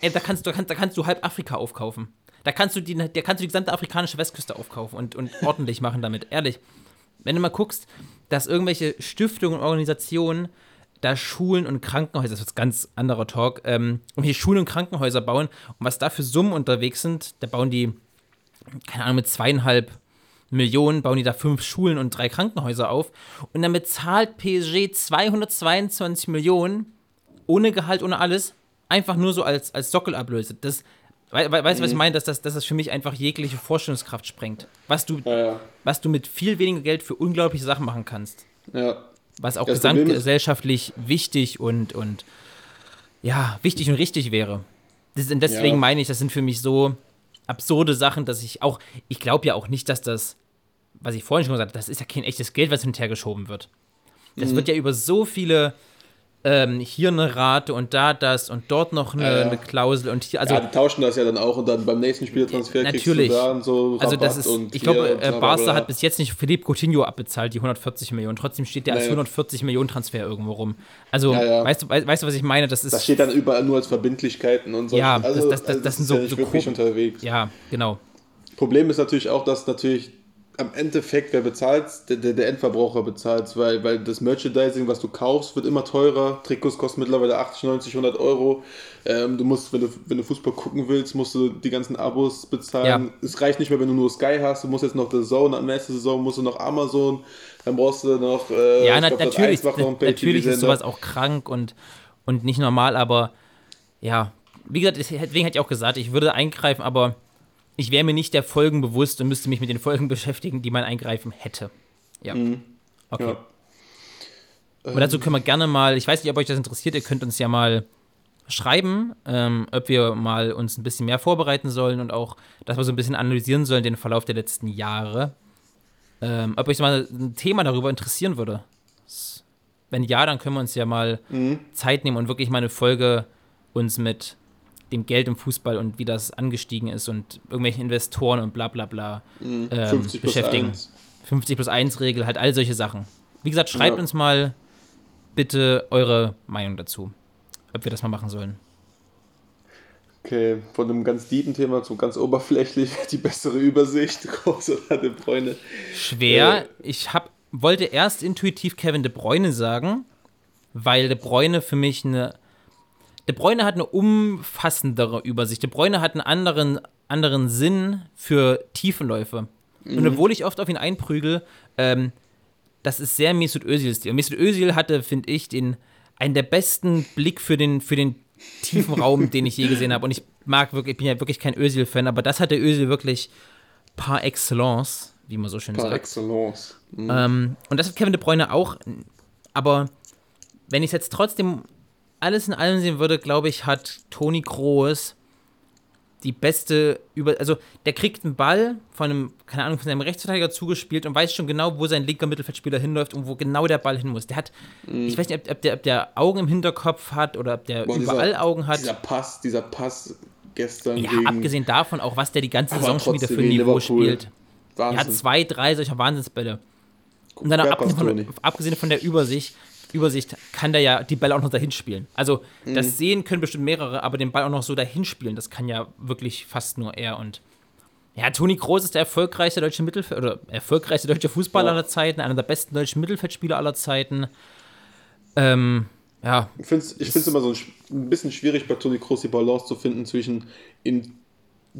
Ey, da kannst, du, da kannst, da kannst du halb Afrika aufkaufen. Da kannst du die, da kannst du die gesamte afrikanische Westküste aufkaufen und, und ordentlich machen damit. Ehrlich. Wenn du mal guckst, dass irgendwelche Stiftungen und Organisationen da Schulen und Krankenhäuser, das ist jetzt ganz anderer Talk, ähm, irgendwelche Schulen und Krankenhäuser bauen und was da für Summen unterwegs sind, da bauen die, keine Ahnung, mit zweieinhalb Millionen bauen die da fünf Schulen und drei Krankenhäuser auf und damit zahlt PSG 222 Millionen ohne Gehalt, ohne alles, einfach nur so als, als Sockelablöse. Das, wei- wei- weißt du, was ich meine? Dass das, dass das für mich einfach jegliche Vorstellungskraft sprengt. Was du, Ja, ja. was du mit viel weniger Geld für unglaubliche Sachen machen kannst. ja. Was auch Das gesamtgesellschaftlich wichtig und, und ja, wichtig und richtig wäre. Das, deswegen Ja. meine ich, das sind für mich so absurde Sachen, dass ich auch, ich glaube ja auch nicht, dass das, was ich vorhin schon gesagt habe, das ist ja kein echtes Geld, was hin und her geschoben wird. Das Mhm. wird ja über so viele, ähm, hier eine Rate und da das und dort noch eine, Ja, ja. eine Klausel und hier, also ja, die tauschen das ja dann auch und dann beim nächsten Spielertransfer Natürlich. kriegst du da und so Also das ist, ich glaube, äh, Barca hat bis jetzt nicht Philippe Coutinho abbezahlt, die 140 Millionen. Trotzdem steht der als Nee. 140 Millionen Transfer irgendwo rum. Also. Weißt, du, weißt, du, was ich meine? Das ist, Das steht dann überall nur als Verbindlichkeiten und so. Ja, also, das- das- das- also das sind ist so- ja so wirklich unterwegs. ja, genau. Problem ist natürlich auch, dass natürlich am Endeffekt, wer bezahlt, der, der, der Endverbraucher bezahlt, weil, weil das Merchandising, was du kaufst, wird immer teurer. Trikots kosten mittlerweile 80, 90, 100 Euro. Ähm, du musst, wenn du, wenn du Fußball gucken willst, musst du die ganzen Abos bezahlen. Es reicht nicht mehr, wenn du nur Sky hast. Du musst jetzt noch The Zone, am nächsten Saison musst du noch Amazon, dann brauchst du noch. Äh, Ja, na, glaub, natürlich, noch natürlich ist sowas auch krank und, und nicht normal, aber ja, wie gesagt, deswegen hätte ich auch gesagt, ich würde eingreifen, aber ich wäre mir nicht der Folgen bewusst und müsste mich mit den Folgen <laughs> beschäftigen, die man eingreifen hätte. Ja. Okay. Ja. Aber dazu können wir gerne mal, ich weiß nicht, ob euch das interessiert, ihr könnt uns ja mal schreiben, ähm, ob wir mal uns ein bisschen mehr vorbereiten sollen und auch, dass wir so ein bisschen analysieren sollen, den Verlauf der letzten Jahre. Ähm, ob euch mal ein Thema darüber interessieren würde. Wenn ja, dann können wir uns ja mal Mhm. Zeit nehmen und wirklich mal eine Folge uns mit dem Geld im Fußball und wie das angestiegen ist und irgendwelchen Investoren und bla bla bla ähm, 50 plus beschäftigen. 1. 50 plus 1 Regel, halt all solche Sachen. Wie gesagt, schreibt Ja. uns mal bitte eure Meinung dazu, ob wir das mal machen sollen. Okay, von einem ganz tiefen Thema zum ganz oberflächlich, <laughs> die bessere Übersicht, <laughs> große De Bruyne. Schwer. Äh. Ich hab, wollte erst intuitiv Kevin De Bruyne sagen, weil De Bruyne für mich eine. De Bruyne hat eine umfassendere Übersicht. De Bruyne hat einen anderen, anderen Sinn für Tiefenläufe. Und Mhm. obwohl ich oft auf ihn einprügel, ähm, das ist sehr Mesut Özil-Stil. Mesut Özil hatte, finde ich, den, einen der besten Blick für den, für den tiefen Raum, <laughs> den ich je gesehen habe. Und ich mag wirklich, ich bin ja wirklich kein Özil-Fan, aber das hatte Özil wirklich par excellence, wie man so schön Par sagt. excellence. Mhm. Ähm, und das hat Kevin De Bruyne auch. Aber wenn ich es jetzt trotzdem alles in allem sehen würde, glaube ich, hat Toni Kroos die beste über. Also, der kriegt einen Ball von einem, keine Ahnung, von seinem Rechtsverteidiger zugespielt und weiß schon genau, wo sein linker Mittelfeldspieler hinläuft und wo genau der Ball hin muss. Der hat, ich weiß nicht, ob, ob, der, ob der Augen im Hinterkopf hat oder ob der Boah, überall dieser- Augen hat. Dieser Pass, dieser Pass, gestern Ja, gegen... abgesehen davon auch, was der die ganze Saison schon wieder für ein Niveau spielt. Er hat Wahnsinn. zwei, drei solcher Wahnsinnsbälle. Und dann abgesehen von, abgesehen von der Übersicht, Übersicht kann der ja die Bälle auch noch dahin spielen. Also Mhm. das Sehen können bestimmt mehrere, aber den Ball auch noch so dahin spielen, das kann ja wirklich fast nur er. Und ja, Toni Kroos ist der erfolgreichste deutsche Mittelfeld oder erfolgreichste deutsche Fußballer Ja. aller Zeiten, einer der besten deutschen Mittelfeldspieler aller Zeiten. Ähm, ja, Ich finde es immer so ein, ein bisschen schwierig bei Toni Kroos die Balance zu finden zwischen ihn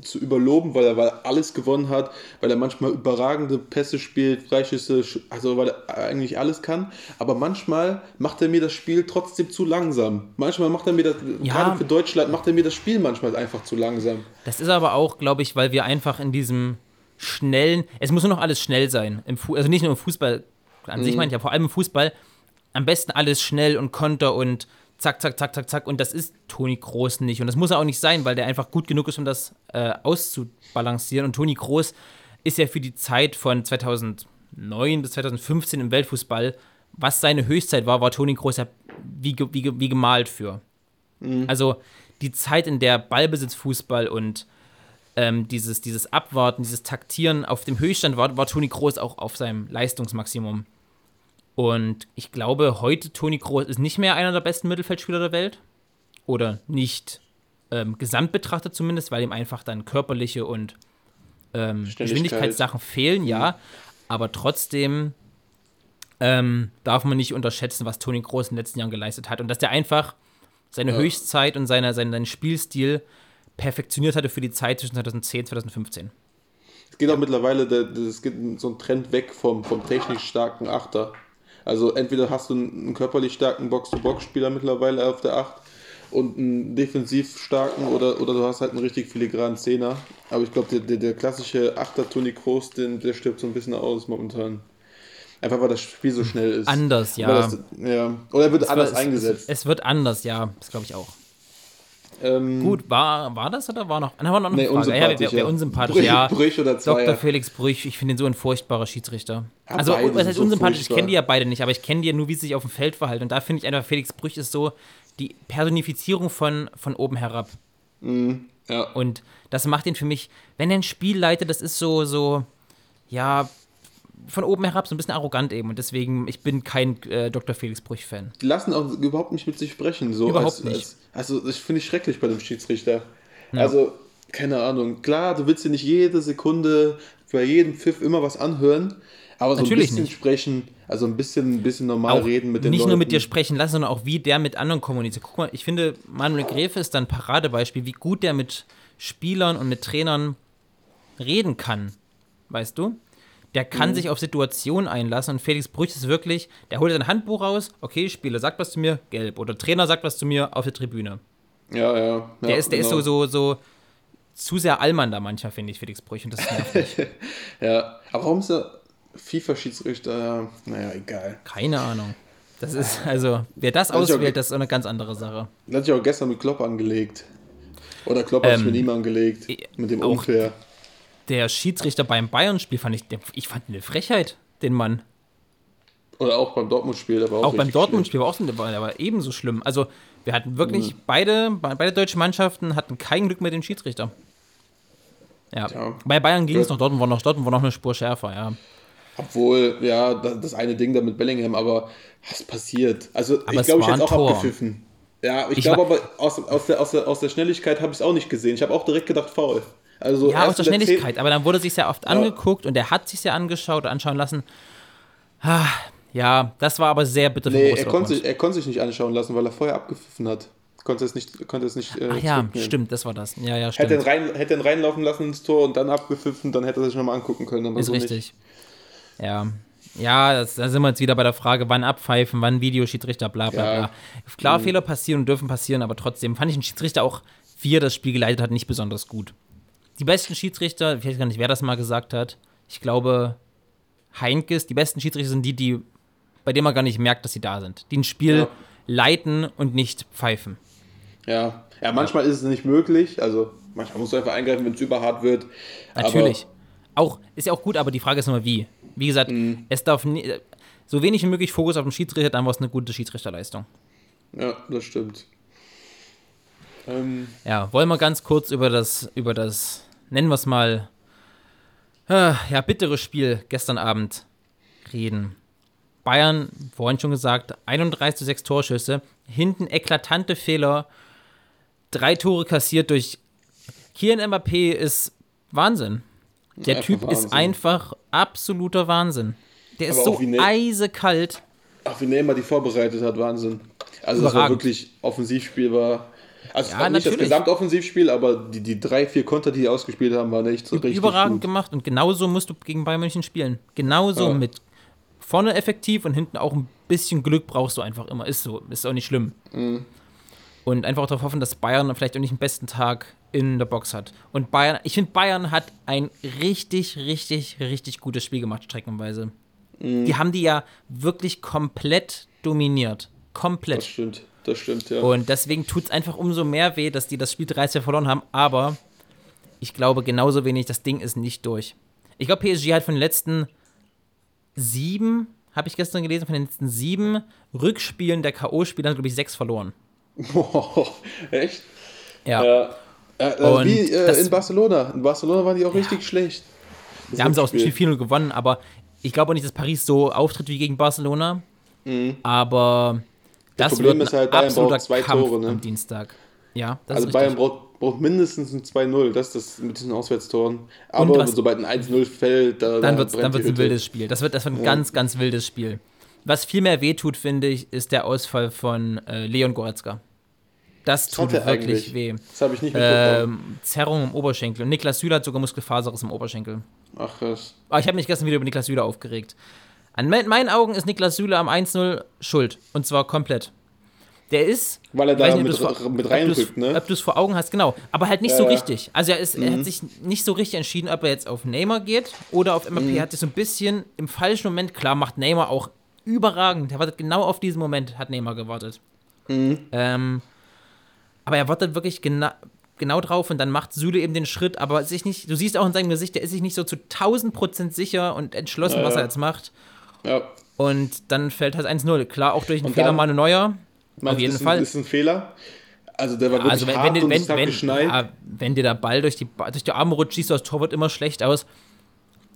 zu überloben, weil er weil er alles gewonnen hat, weil er manchmal überragende Pässe spielt, Freischüsse, sch- also weil er eigentlich alles kann, aber manchmal macht er mir das Spiel trotzdem zu langsam. Manchmal macht er mir das, Ja. gerade für Deutschland, macht er mir das Spiel manchmal einfach zu langsam. Das ist aber auch, glaube ich, weil wir einfach in diesem schnellen, es muss nur noch alles schnell sein. Also nicht nur im Fußball an sich, meine ich, aber vor allem im Fußball. Am besten alles schnell und Konter und zack, zack, zack, zack, zack. Und das ist Toni Kroos nicht. Und das muss er auch nicht sein, weil der einfach gut genug ist, um das äh, auszubalancieren. Und Toni Kroos ist ja für die Zeit von 2009 bis 2015 im Weltfußball, was seine Höchstzeit war, war Toni Kroos ja wie, wie, wie gemalt für. Also die Zeit, in der Ballbesitzfußball und ähm, dieses, dieses Abwarten, dieses Taktieren auf dem Höchststand war, war Toni Kroos auch auf seinem Leistungsmaximum. Und ich glaube, heute Toni Kroos ist nicht mehr einer der besten Mittelfeldspieler der Welt. Oder nicht ähm, gesamt betrachtet zumindest, weil ihm einfach dann körperliche und ähm. Geschwindigkeitssachen fehlen, ja. Aber trotzdem ähm, darf man nicht unterschätzen, was Toni Kroos in den letzten Jahren geleistet hat. Und dass der einfach seine Ja. Höchstzeit und seine, seinen, seinen Spielstil perfektioniert hatte für die Zeit zwischen 2010 und 2015. Es geht auch mittlerweile, es geht so ein Trend weg vom, vom technisch starken Achter. Also entweder hast du einen, körperlich starken Box-to-Box-Spieler mittlerweile auf der Acht und einen defensiv starken oder, oder du hast halt einen richtig filigranen Zehner. Aber ich glaube, der, der, der klassische Achter Toni Kroos, den, der stirbt so ein bisschen aus momentan. Einfach weil das Spiel so schnell ist. Anders, ja. Das, ja. Oder er wird Es anders wird- eingesetzt. Es, es wird anders, ja. Das glaube ich auch. Ähm, Gut, war, war das oder war noch? Na, war noch eine Nee, Frage. Ja, wer ja. unsympathisch, Brüch, ja. Brüch oder Dr. Zweier. Felix Brüch, ich finde ihn so ein furchtbarer Schiedsrichter. Ja, also, was heißt so unsympathisch? Ich furchtbar. kenne die ja beide nicht, aber ich kenne die ja nur, wie sie sich auf dem Feld verhalten. Und da finde ich einfach, Felix Brüch ist so die Personifizierung von, von oben herab. Ja. Und das macht ihn für mich, wenn er ein Spiel leitet, das ist so, so, ja, von oben herab so ein bisschen arrogant eben. Und deswegen, ich bin kein äh, Dr. Felix Brüch-Fan. Die lassen auch überhaupt nicht mit sich sprechen. So Überhaupt als, nicht. Als, also, das finde ich schrecklich bei dem Schiedsrichter. Also, keine Ahnung. Klar, du willst dir nicht jede Sekunde bei jedem Pfiff immer was anhören, aber so Natürlich ein bisschen nicht. sprechen, also ein bisschen, ein bisschen normal auch reden mit den nicht Leuten. nur mit dir sprechen lassen, sondern auch wie der mit anderen kommuniziert. Guck mal, ich finde, Manuel Gräfe ist ein Paradebeispiel, wie gut der mit Spielern und mit Trainern reden kann. Weißt du? Der kann Mhm. sich auf Situationen einlassen und Felix Brüch ist wirklich, der holt sein Handbuch raus, okay, Spieler sagt was zu mir, gelb. Oder Trainer sagt was zu mir auf der Tribüne. Ja, ja. ja Der, ist, der ist genau. so, so, so zu sehr Allmann da mancher, finde ich, Felix Brüch. Und das nervt mich. <laughs> Ja, aber warum ist er FIFA-Schiedsrichter? Naja, egal. Keine Ahnung. Das ist, also, wer das auswählt, das ist eine ganz andere Sache. Das hat sich auch gestern mit Klopp angelegt. Oder Klopp hat sich Ähm, mit ihm angelegt. Mit dem Unfair. Der Schiedsrichter beim Bayern-Spiel fand ich, ich fand eine Frechheit, den Mann. Oder auch beim Dortmund-Spiel. der war Auch beim Dortmund-Spiel war auch so, der war, ebenso schlimm. Also, wir hatten wirklich, beide, beide deutsche Mannschaften hatten kein Glück mit dem Schiedsrichter. Ja. Tja. Bei Bayern ging es Ja. noch, Dortmund war noch, Dortmund war noch eine Spur schärfer, ja. Obwohl, ja, das, das eine Ding da mit Bellingham, aber was passiert? Also, Aber ich glaube, ich hätte auch Tor. abgepfiffen. Ja, ich, Ich glaube aber, aus, aus, der, aus, der, aus der Schnelligkeit habe ich es auch nicht gesehen. Ich habe auch direkt gedacht, faul. Also, Ja, aus der in der Schnelligkeit, aber dann wurde sich sehr oft Ja. angeguckt und er hat sich sehr angeschaut oder anschauen lassen. Ah, ja, das war aber sehr bitter Nee, er konnte, sich, er konnte sich nicht anschauen lassen, weil er vorher abgepfiffen hat. Konnte es nicht, konnte es nicht äh, Ach ja, stimmt, das war das. Ja, ja, Hätte ihn, stimmt. rein, hätte ihn reinlaufen lassen ins Tor und dann abgepfiffen, dann hätte er sich nochmal angucken können. Aber Ist so richtig. Ja. Ja, das, da sind wir jetzt wieder bei der Frage, wann abpfeifen, wann Videoschiedsrichter, bla bla Ja. bla. Klar, Fehler passieren und dürfen passieren, aber trotzdem fand ich den Schiedsrichter auch, wie er das Spiel geleitet hat, nicht besonders gut. Die besten Schiedsrichter, ich weiß gar nicht, wer das mal gesagt hat, ich glaube, Heinkes, die besten Schiedsrichter sind die, die, bei denen man gar nicht merkt, dass sie da sind. Die ein Spiel Ja. leiten und nicht pfeifen. Ja. ja, manchmal ist es nicht möglich. Also, manchmal musst du einfach eingreifen, wenn es überhart wird. Natürlich. Auch, ist ja auch gut, aber die Frage ist immer wie. Wie gesagt, Mhm. es darf nie, so wenig wie möglich Fokus auf den Schiedsrichter, dann war es eine gute Schiedsrichterleistung. Ja, das stimmt. Ähm, Ja, wollen wir ganz kurz über das, über das, nennen wir es mal, äh, ja, bittere Spiel gestern Abend reden. Bayern, vorhin schon gesagt, 31 zu 6 Torschüsse, hinten eklatante Fehler, drei Tore kassiert durch Kian Mbappé ist Wahnsinn. Der Einfach Typ ist Wahnsinn. einfach absoluter Wahnsinn. Der ist so ne- eisekalt. ach, wie Neymar die vorbereitet hat, Wahnsinn. Also das war Überragend. wirklich, Offensivspiel war, also Ja, auch nicht das. Gesamtoffensivspiel, aber die, die drei, vier Konter, die die ausgespielt haben, waren echt so richtig überragend gut. gemacht und genauso musst du gegen Bayern München spielen. Genauso Ja. mit vorne effektiv und hinten auch ein bisschen Glück brauchst du einfach immer. Ist so, ist auch nicht schlimm. Mhm. Und einfach darauf hoffen, dass Bayern vielleicht auch nicht den besten Tag in der Box hat. Und Bayern, ich finde, Bayern hat ein richtig, richtig, richtig gutes Spiel gemacht, streckenweise. Mhm. Die haben die ja wirklich komplett dominiert. Komplett. Das stimmt, das stimmt, ja. Und deswegen tut es einfach umso mehr weh, dass die das Spiel 13 verloren haben. Aber ich glaube genauso wenig, das Ding ist nicht durch. Ich glaube, PSG hat von den letzten sieben, habe ich gestern gelesen, von den letzten sieben Rückspielen der K.O.-Spieler, glaube ich, sechs verloren. Boah, <laughs> echt? Ja. Ja. Ja, äh, Und wie äh, in Barcelona. In Barcelona waren die auch richtig schlecht. Das Da haben sie auch viel 4-0 gewonnen, aber ich glaube auch nicht, dass Paris so auftritt wie gegen Barcelona. Aber das Mhm. Problem wird ist halt, Bayern braucht zwei Kampf Tore, ne? am Dienstag. Ja, das Also Bayern braucht, braucht mindestens ein 2-0, das ist das mit diesen Auswärtstoren. Aber was- sobald ein 1-0 fällt, da, dann da wird es die ein wildes Spiel. Das wird, das wird ein ganz, ganz wildes Spiel. Was viel mehr wehtut, finde ich, ist der Ausfall von äh, Leon Goretzka. Das tut wirklich eigentlich? weh. Das habe ich nicht mitbekommen. Ähm, Zerrung im Oberschenkel. Und Niklas Süle hat sogar Muskelfaserriss im Oberschenkel. Ach krass. Aber ich habe mich gestern wieder über Niklas Süle aufgeregt. An me- meinen Augen ist Niklas Süle am 1-0 schuld. Und zwar komplett. Der ist. Weil er da nicht, mit, vor- mit reinrückt, ne? Ob du es vor Augen hast, genau. Aber halt nicht Ja, so richtig. Also er, ist, er Mhm. hat sich nicht so richtig entschieden, ob er jetzt auf Neymar geht oder auf Mbappé. Mhm. Er hat sich so ein bisschen im falschen Moment, klar, macht Neymar auch überragend. Er wartet genau auf diesen Moment, hat Neymar gewartet. Mhm. Ähm, aber er wartet wirklich genau, genau drauf und dann macht Süle eben den Schritt, aber sich nicht, du siehst auch in seinem Gesicht, der ist sich nicht so zu 1000 Prozent sicher und entschlossen, Ja, was er jetzt macht. Ja. Und dann fällt halt 1-0. Klar, auch durch einen Fehler Manu Neuer. Auf jeden ist Fall. Ein, ist ein Fehler. Also der war wirklich Also wenn, hart wenn, und wenn, es wenn, geschneit. ja, wenn dir der Ball durch die, durch die Arme rutscht, siehst du als Torwart immer schlecht aus.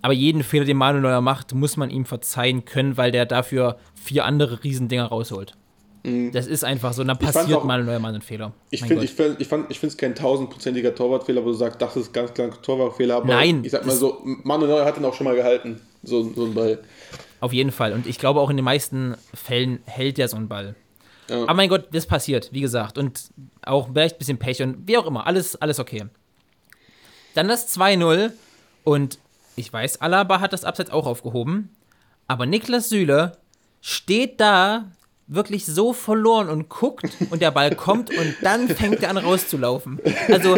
Aber jeden Fehler, den Manu Neuer macht, muss man ihm verzeihen können, weil der dafür vier andere Riesendinger rausholt. Das ist einfach so. Und dann passiert auch- Manu Neuer mal einen Fehler. Ich finde Gott. ich find, ich ich es kein tausendprozentiger Torwartfehler, wo du sagst, das ist ganz klar ein Torwartfehler. Aber Nein, ich sag mal das- so, Manuel Neuer hat ihn auch schon mal gehalten. So, so ein Ball. Auf jeden Fall. Und ich glaube auch in den meisten Fällen hält der so einen Ball. Ja. Aber mein Gott, das passiert, wie gesagt. Und auch vielleicht ein bisschen Pech und wie auch immer. Alles, alles okay. Dann das 2-0. Und ich weiß, Alaba hat das Abseits auch aufgehoben. Aber Niklas Süle steht da wirklich so verloren und guckt und der Ball kommt und dann fängt er an rauszulaufen. Also,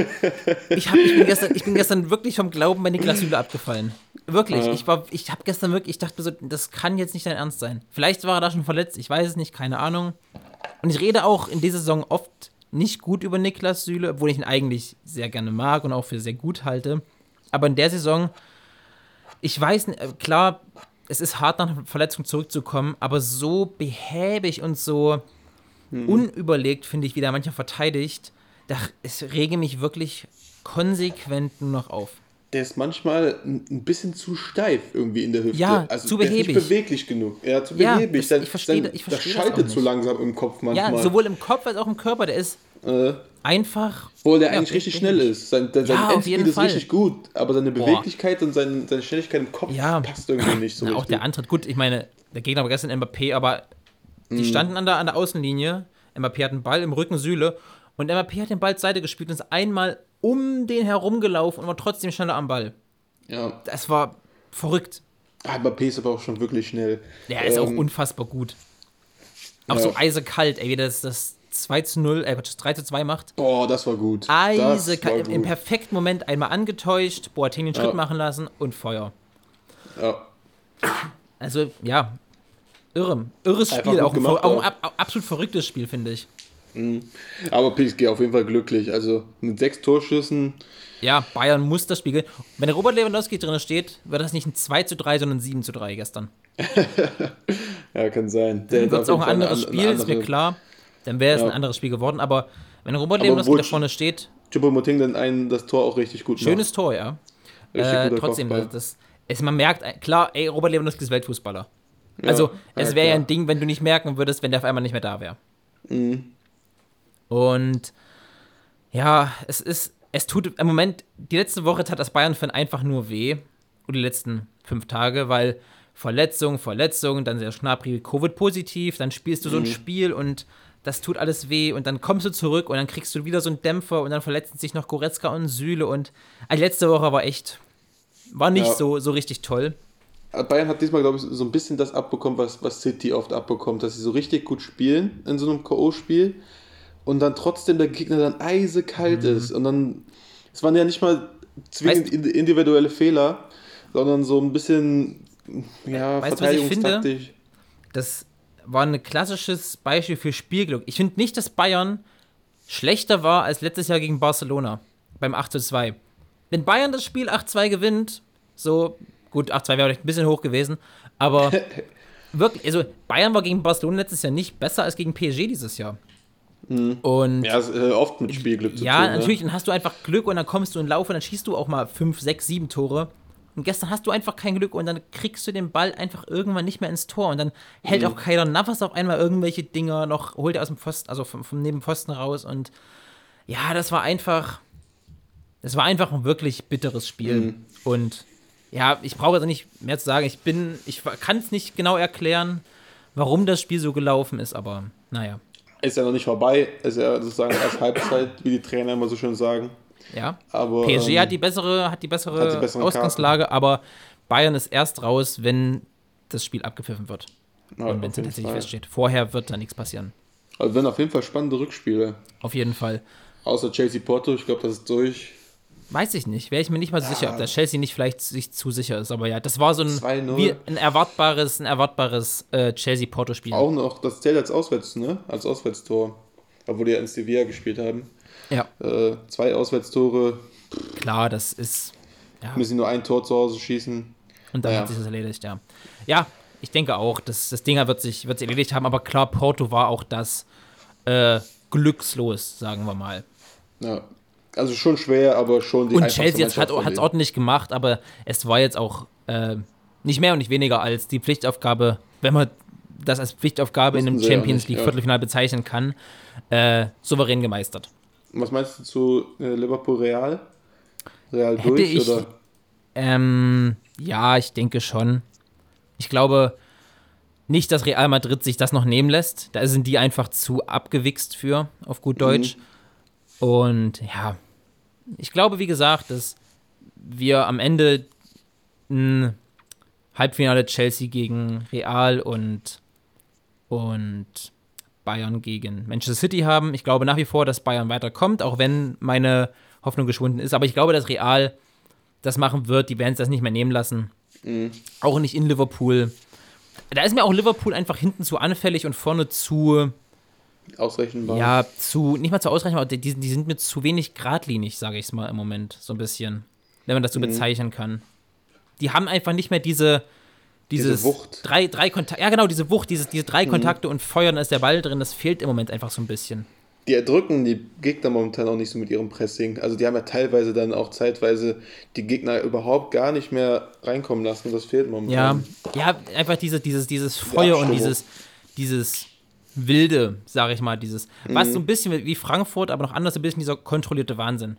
ich, hab, ich, bin, gestern, ich bin gestern wirklich vom Glauben bei Niklas Süle abgefallen. Wirklich. Ich, war- ich habe gestern wirklich, ich dachte mir so, das kann jetzt nicht dein Ernst sein. Vielleicht war er da schon verletzt, ich weiß es nicht, keine Ahnung. Und ich rede auch in dieser Saison oft nicht gut über Niklas Süle, obwohl ich ihn eigentlich sehr gerne mag und auch für sehr gut halte. Aber in der Saison, ich weiß, äh, klar, es ist hart nach einer Verletzung zurückzukommen, aber so behäbig und so unüberlegt, finde ich, wie der manchmal verteidigt, da es rege mich wirklich konsequent nur noch auf. Der ist manchmal ein bisschen zu steif irgendwie in der Hüfte. Ja, also zu der ist behäbig. nicht beweglich genug. Ja, zu Ja, behäbig. das- ich verstehe- sein- ich verstehe das auch schaltet zu langsam im Kopf manchmal. Ja, sowohl im Kopf als auch im Körper, der ist äh, einfach. obwohl der ja, eigentlich richtig behäbig. schnell ist. Sein, sein Ja, Endspeed ist Fall. richtig gut, aber seine Boah. Beweglichkeit und seine, seine Schnelligkeit im Kopf Ja. passt irgendwie nicht so Na, auch richtig. der Antritt, gut, ich meine, der Gegner war gestern Mbappé, aber Mhm. die standen an der, an der Außenlinie. Mbappé hat einen Ball im Rücken Süle und Mbappé hat den Ball zur Seite gespielt und ist einmal um den herumgelaufen und war trotzdem schneller am Ball. ja. Das war verrückt. Mbappé ist aber auch schon wirklich schnell. Der ist auch Ähm, unfassbar gut. Auch ja. so eisekalt, ey, wie das das 2 zu 0, äh, Quatsch, das 3 zu 2 macht. Boah, das war gut. Eisekalt, im, im perfekten Moment einmal angetäuscht, Boateng den Schritt Ja. machen lassen und Feuer. Ja. Also, ja, irre. Irres Einfach Spiel, auch ein, gemacht, auch ein auch. ab, ab- absolut verrücktes Spiel, finde ich. Aber PSG auf jeden Fall glücklich. Also mit sechs Torschüssen. Ja, Bayern muss das Spiel. Wenn der Robert Lewandowski drin steht, wird das nicht ein 2 zu 3, sondern ein 7 zu 3 gestern. <laughs> Ja, kann sein. Dann Der wird es auch ein anderes Spiel, eine ist mir andere- klar. Dann wäre es Ja. ein anderes Spiel geworden, aber Wenn Robert Aber Lewandowski da vorne steht, Choupo-Moting dann einen das Tor auch richtig gut schönes Tor, ja. Äh, trotzdem, Kopfball. das, es, man merkt, äh, klar, ey, Robert Lewandowski ist Weltfußballer. Also, es ja, wäre ja ein Ding, wenn du nicht merken würdest, wenn der auf einmal nicht mehr da wäre. Mhm. Und ja, es ist, es tut im Moment, die letzte Woche tat das Bayern-Fan einfach nur weh. Und die letzten fünf Tage, weil Verletzung, Verletzung, dann sehr Schnabri Covid-positiv, dann spielst du so ein Spiel und das tut alles weh und dann kommst du zurück und dann kriegst du wieder so einen Dämpfer und dann verletzen sich noch Goretzka und Süle und die letzte Woche war echt, war nicht Ja. so, so richtig toll. Bayern hat diesmal, glaube ich, so ein bisschen das abbekommen, was, was City oft abbekommt, dass sie so richtig gut spielen in so einem K.O.-Spiel und dann trotzdem der Gegner dann eisekalt ist. Und dann, es waren ja nicht mal zwingend Weißt- indi- individuelle Fehler, sondern so ein bisschen, ja, Weißt ich finde? das war ein klassisches Beispiel für Spielglück. Ich finde nicht, dass Bayern schlechter war als letztes Jahr gegen Barcelona beim 8 zu 2. Wenn Bayern das Spiel 8-2 gewinnt, so, gut, 8-2 wäre vielleicht ein bisschen hoch gewesen, aber <laughs> wirklich, also Bayern war gegen Barcelona letztes Jahr nicht besser als gegen PSG dieses Jahr. Und Ja, äh, oft mit Spielglück zu ja, tun. natürlich, dann hast du einfach Glück und dann kommst du in Lauf und dann schießt du auch mal 5, 6, 7 Tore. Und gestern hast du einfach kein Glück und dann kriegst du den Ball einfach irgendwann nicht mehr ins Tor. Und dann hält Mhm. auch Kyler Navas auf einmal irgendwelche Dinger noch, holt er aus dem Pfosten, also vom, vom Nebenpfosten raus. Und ja, das war einfach, das war einfach ein wirklich bitteres Spiel. Mhm. Und ja, ich brauche jetzt nicht mehr zu sagen. Ich bin, ich kann es nicht genau erklären, warum das Spiel so gelaufen ist, aber naja. Ist ja noch nicht vorbei, ist ja sozusagen erst Halbzeit, wie die Trainer immer so schön sagen. Ja. Aber, PSG ähm, hat die bessere, hat die bessere hat die Ausgangslage, aber Bayern ist erst raus, wenn das Spiel abgepfiffen wird. ja, und wenn es tatsächlich Fall. feststeht. Vorher wird da nichts passieren. Also werden auf jeden Fall spannende Rückspiele. Auf jeden Fall. Außer Chelsea Porto, ich glaube, das ist durch. Weiß ich nicht. Wäre ich mir nicht mal so sicher, ob das Chelsea nicht vielleicht sich zu sicher ist. Aber ja, das war so ein, 2-0. wie ein erwartbares, ein erwartbares äh, Chelsea-Porto-Spiel. Auch noch, das zählt als Auswärts, ne? Als Auswärtstor. Obwohl die ja in Sevilla gespielt haben. Ja, Äh, zwei Auswärtstore, klar, das ist. Ja, müssen nur ein Tor zu Hause schießen. und dann ja. hat sich das erledigt, ja. Ja, ich denke auch, das, das Ding wird sich, wird sich erledigt haben, aber klar, Porto war auch das äh, glückslos, sagen wir mal. Ja. Also schon schwer, aber schon die Und Chelsea hat es ordentlich gemacht, aber es war jetzt auch äh, nicht mehr und nicht weniger als die Pflichtaufgabe, wenn man das als Pflichtaufgabe in einem ja Champions nicht, League ja. Viertelfinale bezeichnen kann, äh, souverän gemeistert. Was meinst du zu äh, Liverpool Real? Real Hätte durch ich- oder? Ähm, ja, ich denke schon. Ich glaube nicht, dass Real Madrid sich das noch nehmen lässt. Da sind die einfach zu abgewichst für, auf gut Deutsch. Und ja, ich glaube, wie gesagt, dass wir am Ende ein Halbfinale Chelsea gegen Real und, und Bayern gegen Manchester City haben. Ich glaube nach wie vor, dass Bayern weiterkommt, auch wenn meine Hoffnung geschwunden ist. Aber ich glaube, dass Real das machen wird. Die werden es das nicht mehr nehmen lassen. Auch nicht in Liverpool. Da ist mir auch Liverpool einfach hinten zu anfällig und vorne zu, Ausrechenbar. ja, zu, nicht mal zu ausreichend, aber die, die sind mir zu wenig geradlinig, sage ich es mal im Moment, so ein bisschen. Wenn man das so bezeichnen kann. Die haben einfach nicht mehr diese, dieses Wucht. drei, drei Kontakte, ja genau, diese Wucht, dieses, diese drei Kontakte und feuern, ist der Ball drin, das fehlt im Moment einfach so ein bisschen. Die erdrücken die Gegner momentan auch nicht so mit ihrem Pressing. Also die haben ja teilweise dann auch zeitweise die Gegner überhaupt gar nicht mehr reinkommen lassen. Das fehlt Ja, momentan. ja, einfach diese, dieses, dieses Feuer und dieses, dieses Wilde, sage ich mal, dieses, was so ein bisschen wie Frankfurt, aber noch anders, ein bisschen dieser kontrollierte Wahnsinn,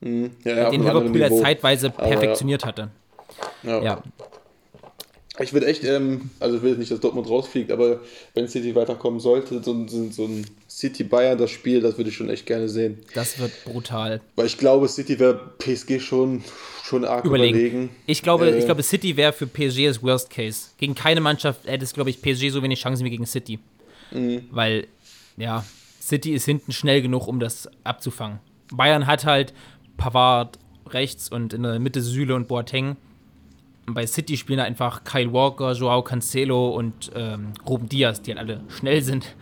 Mhm. Ja, ja, den Liverpool ja zeitweise Aber perfektioniert hatte. Ja. Ich würde echt, ähm, also ich will jetzt nicht, dass Dortmund rausfliegt, aber wenn City weiterkommen sollte, so, ein- so, ein- so ein City-Bayern, das Spiel, das würde ich schon echt gerne sehen. das wird brutal. Weil ich glaube, City wäre PSG schon, schon arg Überlegen. überlegen. Ich glaube, Äh, ich glaube, City wäre für PSG das Worst Case. Gegen keine Mannschaft hätte es, glaube ich, PSG so wenig Chancen wie gegen City. Mhm. Weil, ja, City ist hinten schnell genug, um das abzufangen. Bayern hat halt Pavard rechts und in der Mitte Süle und Boateng. Und bei City spielen einfach Kyle Walker, Joao Cancelo und ähm, Ruben Diaz, die halt alle schnell sind.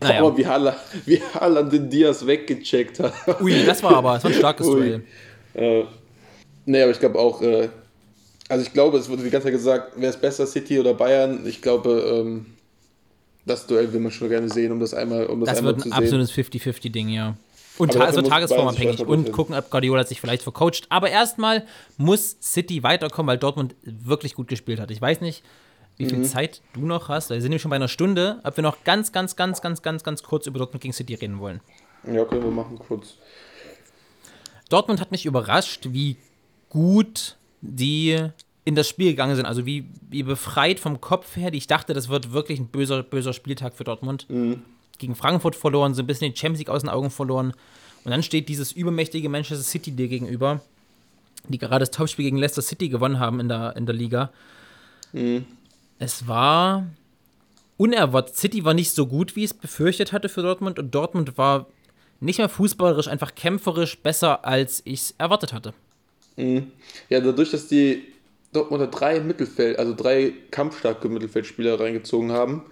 Naja. Aber wie Haaland, <laughs> wie Haaland den Diaz weggecheckt hat. Ui, das war aber das war ein starkes Ui. Duell. Äh, nee, aber ich glaube auch, äh, also ich glaube, es wurde die ganze Zeit gesagt, wer ist besser, City oder Bayern? Ich glaube, ähm, das Duell will man schon gerne sehen, um das einmal, um das, Das einmal wird zu ein sehen. absolutes 50-50-Ding, ja. Und ta also tagesformabhängig und gucken, ob Guardiola sich vielleicht vercoacht. Aber erstmal muss City weiterkommen, weil Dortmund wirklich gut gespielt hat. Ich weiß nicht, wie Mhm. viel Zeit du noch hast. Wir sind nämlich schon bei einer Stunde. Ob wir noch ganz, ganz, ganz, ganz, ganz, ganz kurz über Dortmund gegen City reden wollen. Ja, können wir machen kurz. Dortmund hat mich überrascht, wie gut die in das Spiel gegangen sind. Also wie, wie befreit vom Kopf her. Ich dachte, das wird wirklich ein böser, böser Spieltag für Dortmund. Gegen Frankfurt verloren, so ein bisschen die Champions League aus den Augen verloren. Und dann steht dieses übermächtige Manchester City dir gegenüber, die gerade das Topspiel gegen Leicester City gewonnen haben in der, in der Liga. Es war unerwartet. City war nicht so gut, wie ich es befürchtet hatte für Dortmund. Und Dortmund war nicht mehr fußballerisch, einfach kämpferisch besser, als ich es erwartet hatte. Ja, dadurch, dass die Dortmunder drei Mittelfeld, also drei kampfstarke Mittelfeldspieler reingezogen haben,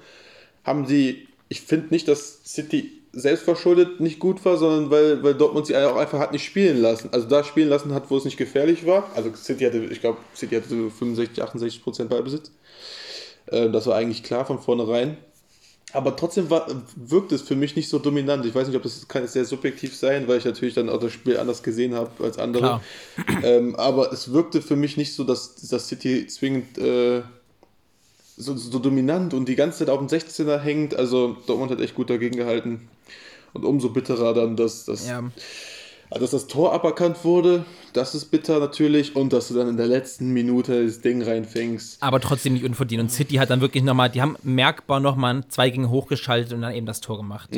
haben sie, ich finde nicht, dass City selbstverschuldet nicht gut war, sondern weil, weil Dortmund sie auch einfach hat nicht spielen lassen. Also da spielen lassen hat, wo es nicht gefährlich war. Also City hatte, ich glaube, City hatte so 65, 68 Prozent Ballbesitz. Äh, das war eigentlich klar von vornherein. Aber trotzdem war, wirkt es für mich nicht so dominant. Ich weiß nicht, ob das kann sehr subjektiv sein, weil ich natürlich dann auch das Spiel anders gesehen habe als andere. <clears throat> Ähm, aber es wirkte für mich nicht so, dass, dass City zwingend äh, so, so dominant und die ganze Zeit auf dem 16er hängt. Also Dortmund hat echt gut dagegen gehalten. Und umso bitterer dann, dass, dass, Ja. Dass das Tor aberkannt wurde. Das ist bitter natürlich. Und dass du dann in der letzten Minute das Ding reinfängst. Aber trotzdem nicht unverdient. Und City hat dann wirklich nochmal, die haben merkbar nochmal zwei gegen hochgeschaltet und dann eben das Tor gemacht.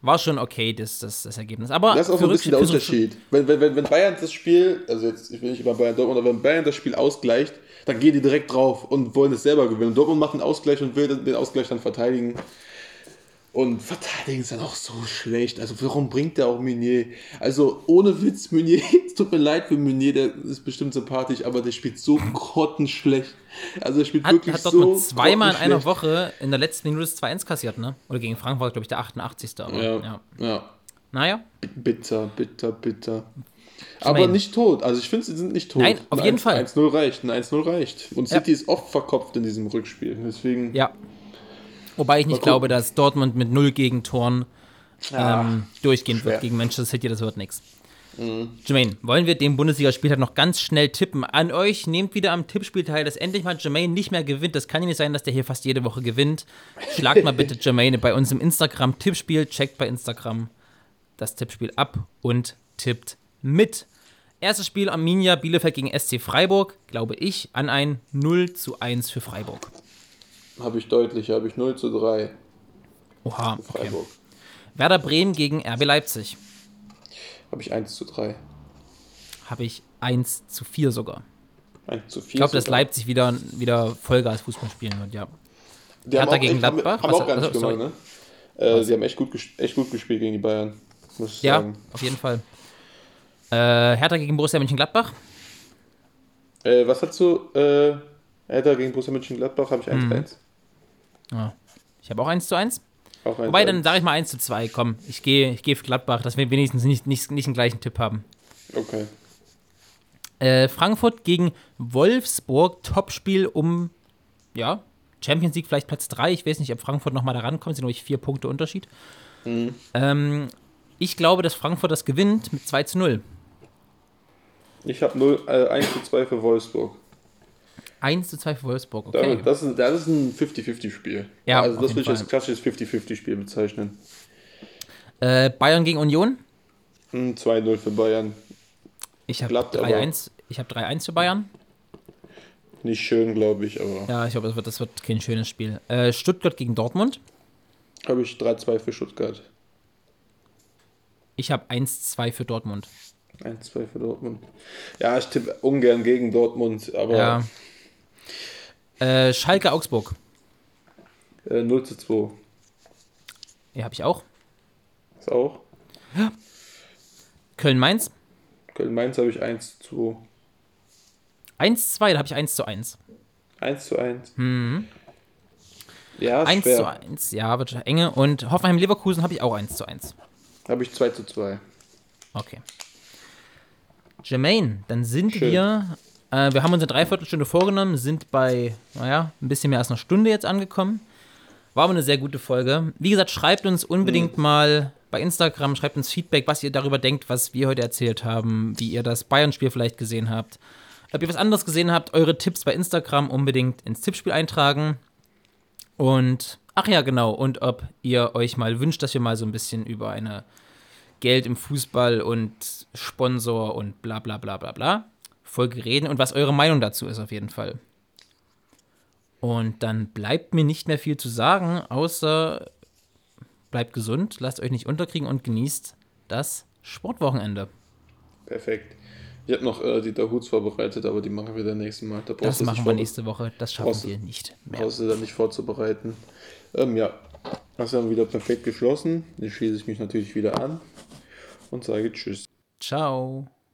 War schon okay, das, das, das Ergebnis. Aber Mhm. Das ist auch ein bisschen der Unterschied. Wenn, wenn, wenn, Bayern das Spiel, also jetzt, ich will nicht über Bayern Dortmund, aber wenn Bayern das Spiel ausgleicht, dann gehen die direkt drauf und wollen es selber gewinnen. Dortmund macht einen Ausgleich und will den Ausgleich dann verteidigen. Und verteidigen ist dann auch so schlecht. Also warum bringt der auch Meunier? Also ohne Witz, Meunier, <laughs> es tut mir leid für Meunier, der ist bestimmt sympathisch, aber der spielt so grottenschlecht. Also er spielt Hat, wirklich hat so zweimal in einer. Woche in der letzten Minute das 2-1 kassiert, ne? Oder gegen Frankfurt, glaube ich, der 88. Aber, ja. Ja, ja. Naja, Bitter, bitter, bitter. Aber meine- nicht tot. Also ich finde, sie sind nicht tot. Nein, auf Ein jeden 1 Fall. 1-0 reicht. Ein 1-0 reicht. Und Ja. City ist oft verkopft in diesem Rückspiel. Deswegen. ja. Wobei ich nicht Mal glaube, gucken. dass Dortmund mit null Gegentoren Ah, ähm, durchgehen schwer. wird gegen Manchester City. Das wird nichts. Jermaine, wollen wir den Bundesligaspieltag noch ganz schnell tippen? An euch, nehmt wieder am Tippspiel teil, dass endlich mal Jermaine nicht mehr gewinnt. Das kann ja nicht sein, dass der hier fast jede Woche gewinnt. Schlagt mal bitte <laughs> Jermaine bei uns im Instagram-Tippspiel. Checkt bei Instagram das Tippspiel ab und tippt mit. Erstes Spiel Arminia Bielefeld gegen SC Freiburg, glaube ich, an ein 0 zu 1 für Freiburg. Habe ich deutlich. Habe ich 0 zu 3. Oha, okay. Freiburg. Werder Bremen gegen RB Leipzig. Habe ich 1 zu 3. Habe ich 1 zu 4 sogar. 1 zu 4. Ich glaube, dass. Leipzig wieder, wieder Vollgas-Fußball spielen wird, ja. Die haben Hertha auch gegen echt, haben, Gladbach? haben Was- auch gar nicht also, gemacht, ne? Äh, sie haben echt gut, echt gut gespielt gegen die Bayern. Ja, sagen. auf jeden Fall. Äh, Hertha gegen Borussia Mönchengladbach. Äh, was hast du? Äh, Hertha gegen Borussia Mönchengladbach habe ich 1-1. Ja. Ich habe auch 1 zu 1. Auch 1 Wobei, dann sage ich mal 1 zu 2. Komm, ich gehe ich geh für Gladbach, dass wir wenigstens nicht, nicht, nicht den gleichen Tipp haben. Okay. Äh, Frankfurt gegen Wolfsburg. Topspiel um, ja, Champions League vielleicht Platz 3. Ich weiß nicht, ob Frankfurt nochmal da rankommt. Sind nämlich vier Punkte Unterschied. Ähm, ich glaube, dass Frankfurt das gewinnt mit 2 zu 0. Ich habe 0, äh, 1 zu 2 für Wolfsburg. 1 zu 2 für Wolfsburg, okay. Das, ist, das ist ein 50-50-Spiel. Ja, also das würde ich als klassisches 50-50-Spiel bezeichnen. Äh, Bayern gegen Union. Hm, 2-0 für Bayern. Ich habe Klappt, aber- 3-1. Ich habe 3-1 für Bayern. Nicht schön, glaube ich, aber Ja, ich glaube, das wird, das wird kein schönes Spiel. Äh, Stuttgart gegen Dortmund. habe ich 3-2 für Stuttgart. Ich habe 1-2 für Dortmund. 1-2 für Dortmund. Ja, ich tippe ungern gegen Dortmund, aber Ja. Äh, Schalke Augsburg. äh, 0 zu 2. Ja, habe ich auch. Ist auch. Köln Mainz. Köln-Mainz habe ich 1 zu 1-2, da habe ich 1 zu 1. 1 zu 1. Ja, ist 1 schwer. zu 1, ja, wird enge. Und Hoffenheim Leverkusen habe ich auch 1 zu 1. Habe ich 2 zu 2. Okay. Jermaine, dann sind Schön. wir, äh, wir haben uns eine Dreiviertelstunde vorgenommen, sind bei, naja, ein bisschen mehr als einer Stunde jetzt angekommen. War aber eine sehr gute Folge. Wie gesagt, schreibt uns unbedingt mal bei Instagram, schreibt uns Feedback, was ihr darüber denkt, was wir heute erzählt haben, wie ihr das Bayern-Spiel vielleicht gesehen habt. Ob ihr was anderes gesehen habt, eure Tipps bei Instagram unbedingt ins Tippspiel eintragen. Und, ach ja, genau, und ob ihr euch mal wünscht, dass wir mal so ein bisschen über eine Geld im Fußball und Sponsor und bla bla bla bla bla Folge reden und was eure Meinung dazu ist auf jeden Fall. Und dann bleibt mir nicht mehr viel zu sagen, außer bleibt gesund, lasst euch nicht unterkriegen und genießt das Sportwochenende. Perfekt. Ich habe noch äh, die Dahuts vorbereitet, aber die machen wir dann nächsten Mal. Da das machen wir nächste Woche. Das schaffen brauchst, wir nicht mehr. Brauchst du dann nicht vorzubereiten. Ähm, ja, das haben wir wieder perfekt geschlossen. Dann schließe ich mich natürlich wieder an und sage Tschüss. Ciao.